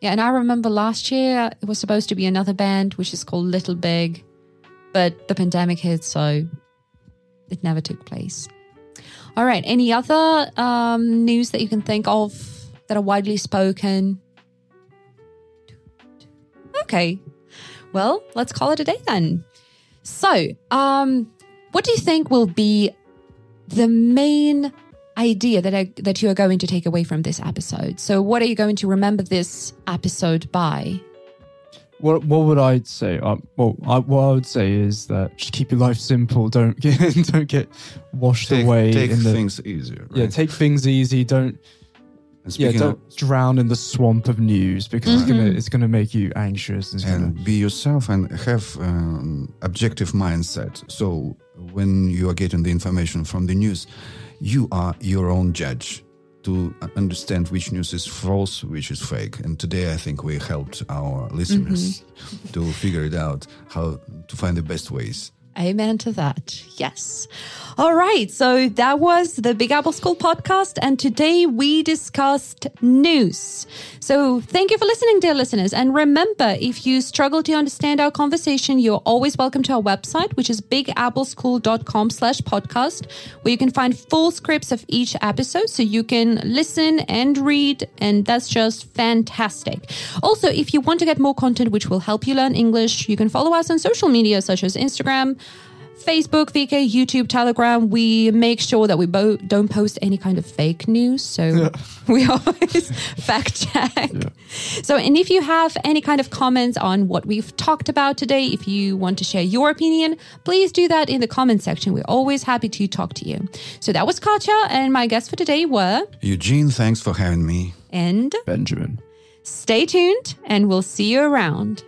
yeah. And I remember last year it was supposed to be another band which is called Little Big, but the pandemic hit, so it never took place. All right. Any other um, news that you can think of that are widely spoken? Okay. Well, let's call it a day then. So, um, what do you think will be the main idea that I, that you are going to take away from this episode? So, what are you going to remember this episode by? What What would I say? Um, well, I, what I would say is that just keep your life simple. Don't <laughs> get don't get washed Take, away take in the things easier. Right? yeah. Take things easy. Don't yeah. Don't drown in the swamp of news because it's gonna it's gonna make you anxious. It's of, gonna, and be yourself and have um, objective mindset. So when you are getting the information from the news, you are your own judge to understand which news is false, which is fake. And today, I think we helped our listeners mm-hmm. to figure it out how to find the best ways. Amen to that. Yes. All right. So that was the Big Apple School podcast. And today we discussed news. So thank you for listening, dear listeners. And remember, if you struggle to understand our conversation, you're always welcome to our website, which is bigappleschool.com slash podcast, where you can find full scripts of each episode. So you can listen and read. And that's just fantastic. Also, if you want to get more content, which will help you learn English, you can follow us on social media such as Instagram, Facebook, VK, YouTube, Telegram. We make sure that we bo- don't post any kind of fake news. So <laughs> we always <laughs> fact check. So, and if you have any kind of comments on what we've talked about today, if you want to share your opinion, please do that in the comment section. We're always happy to talk to you. So that was Katja, and my guests for today were Eugene, thanks for having me. and Benjamin. stay tuned, and we'll see you around.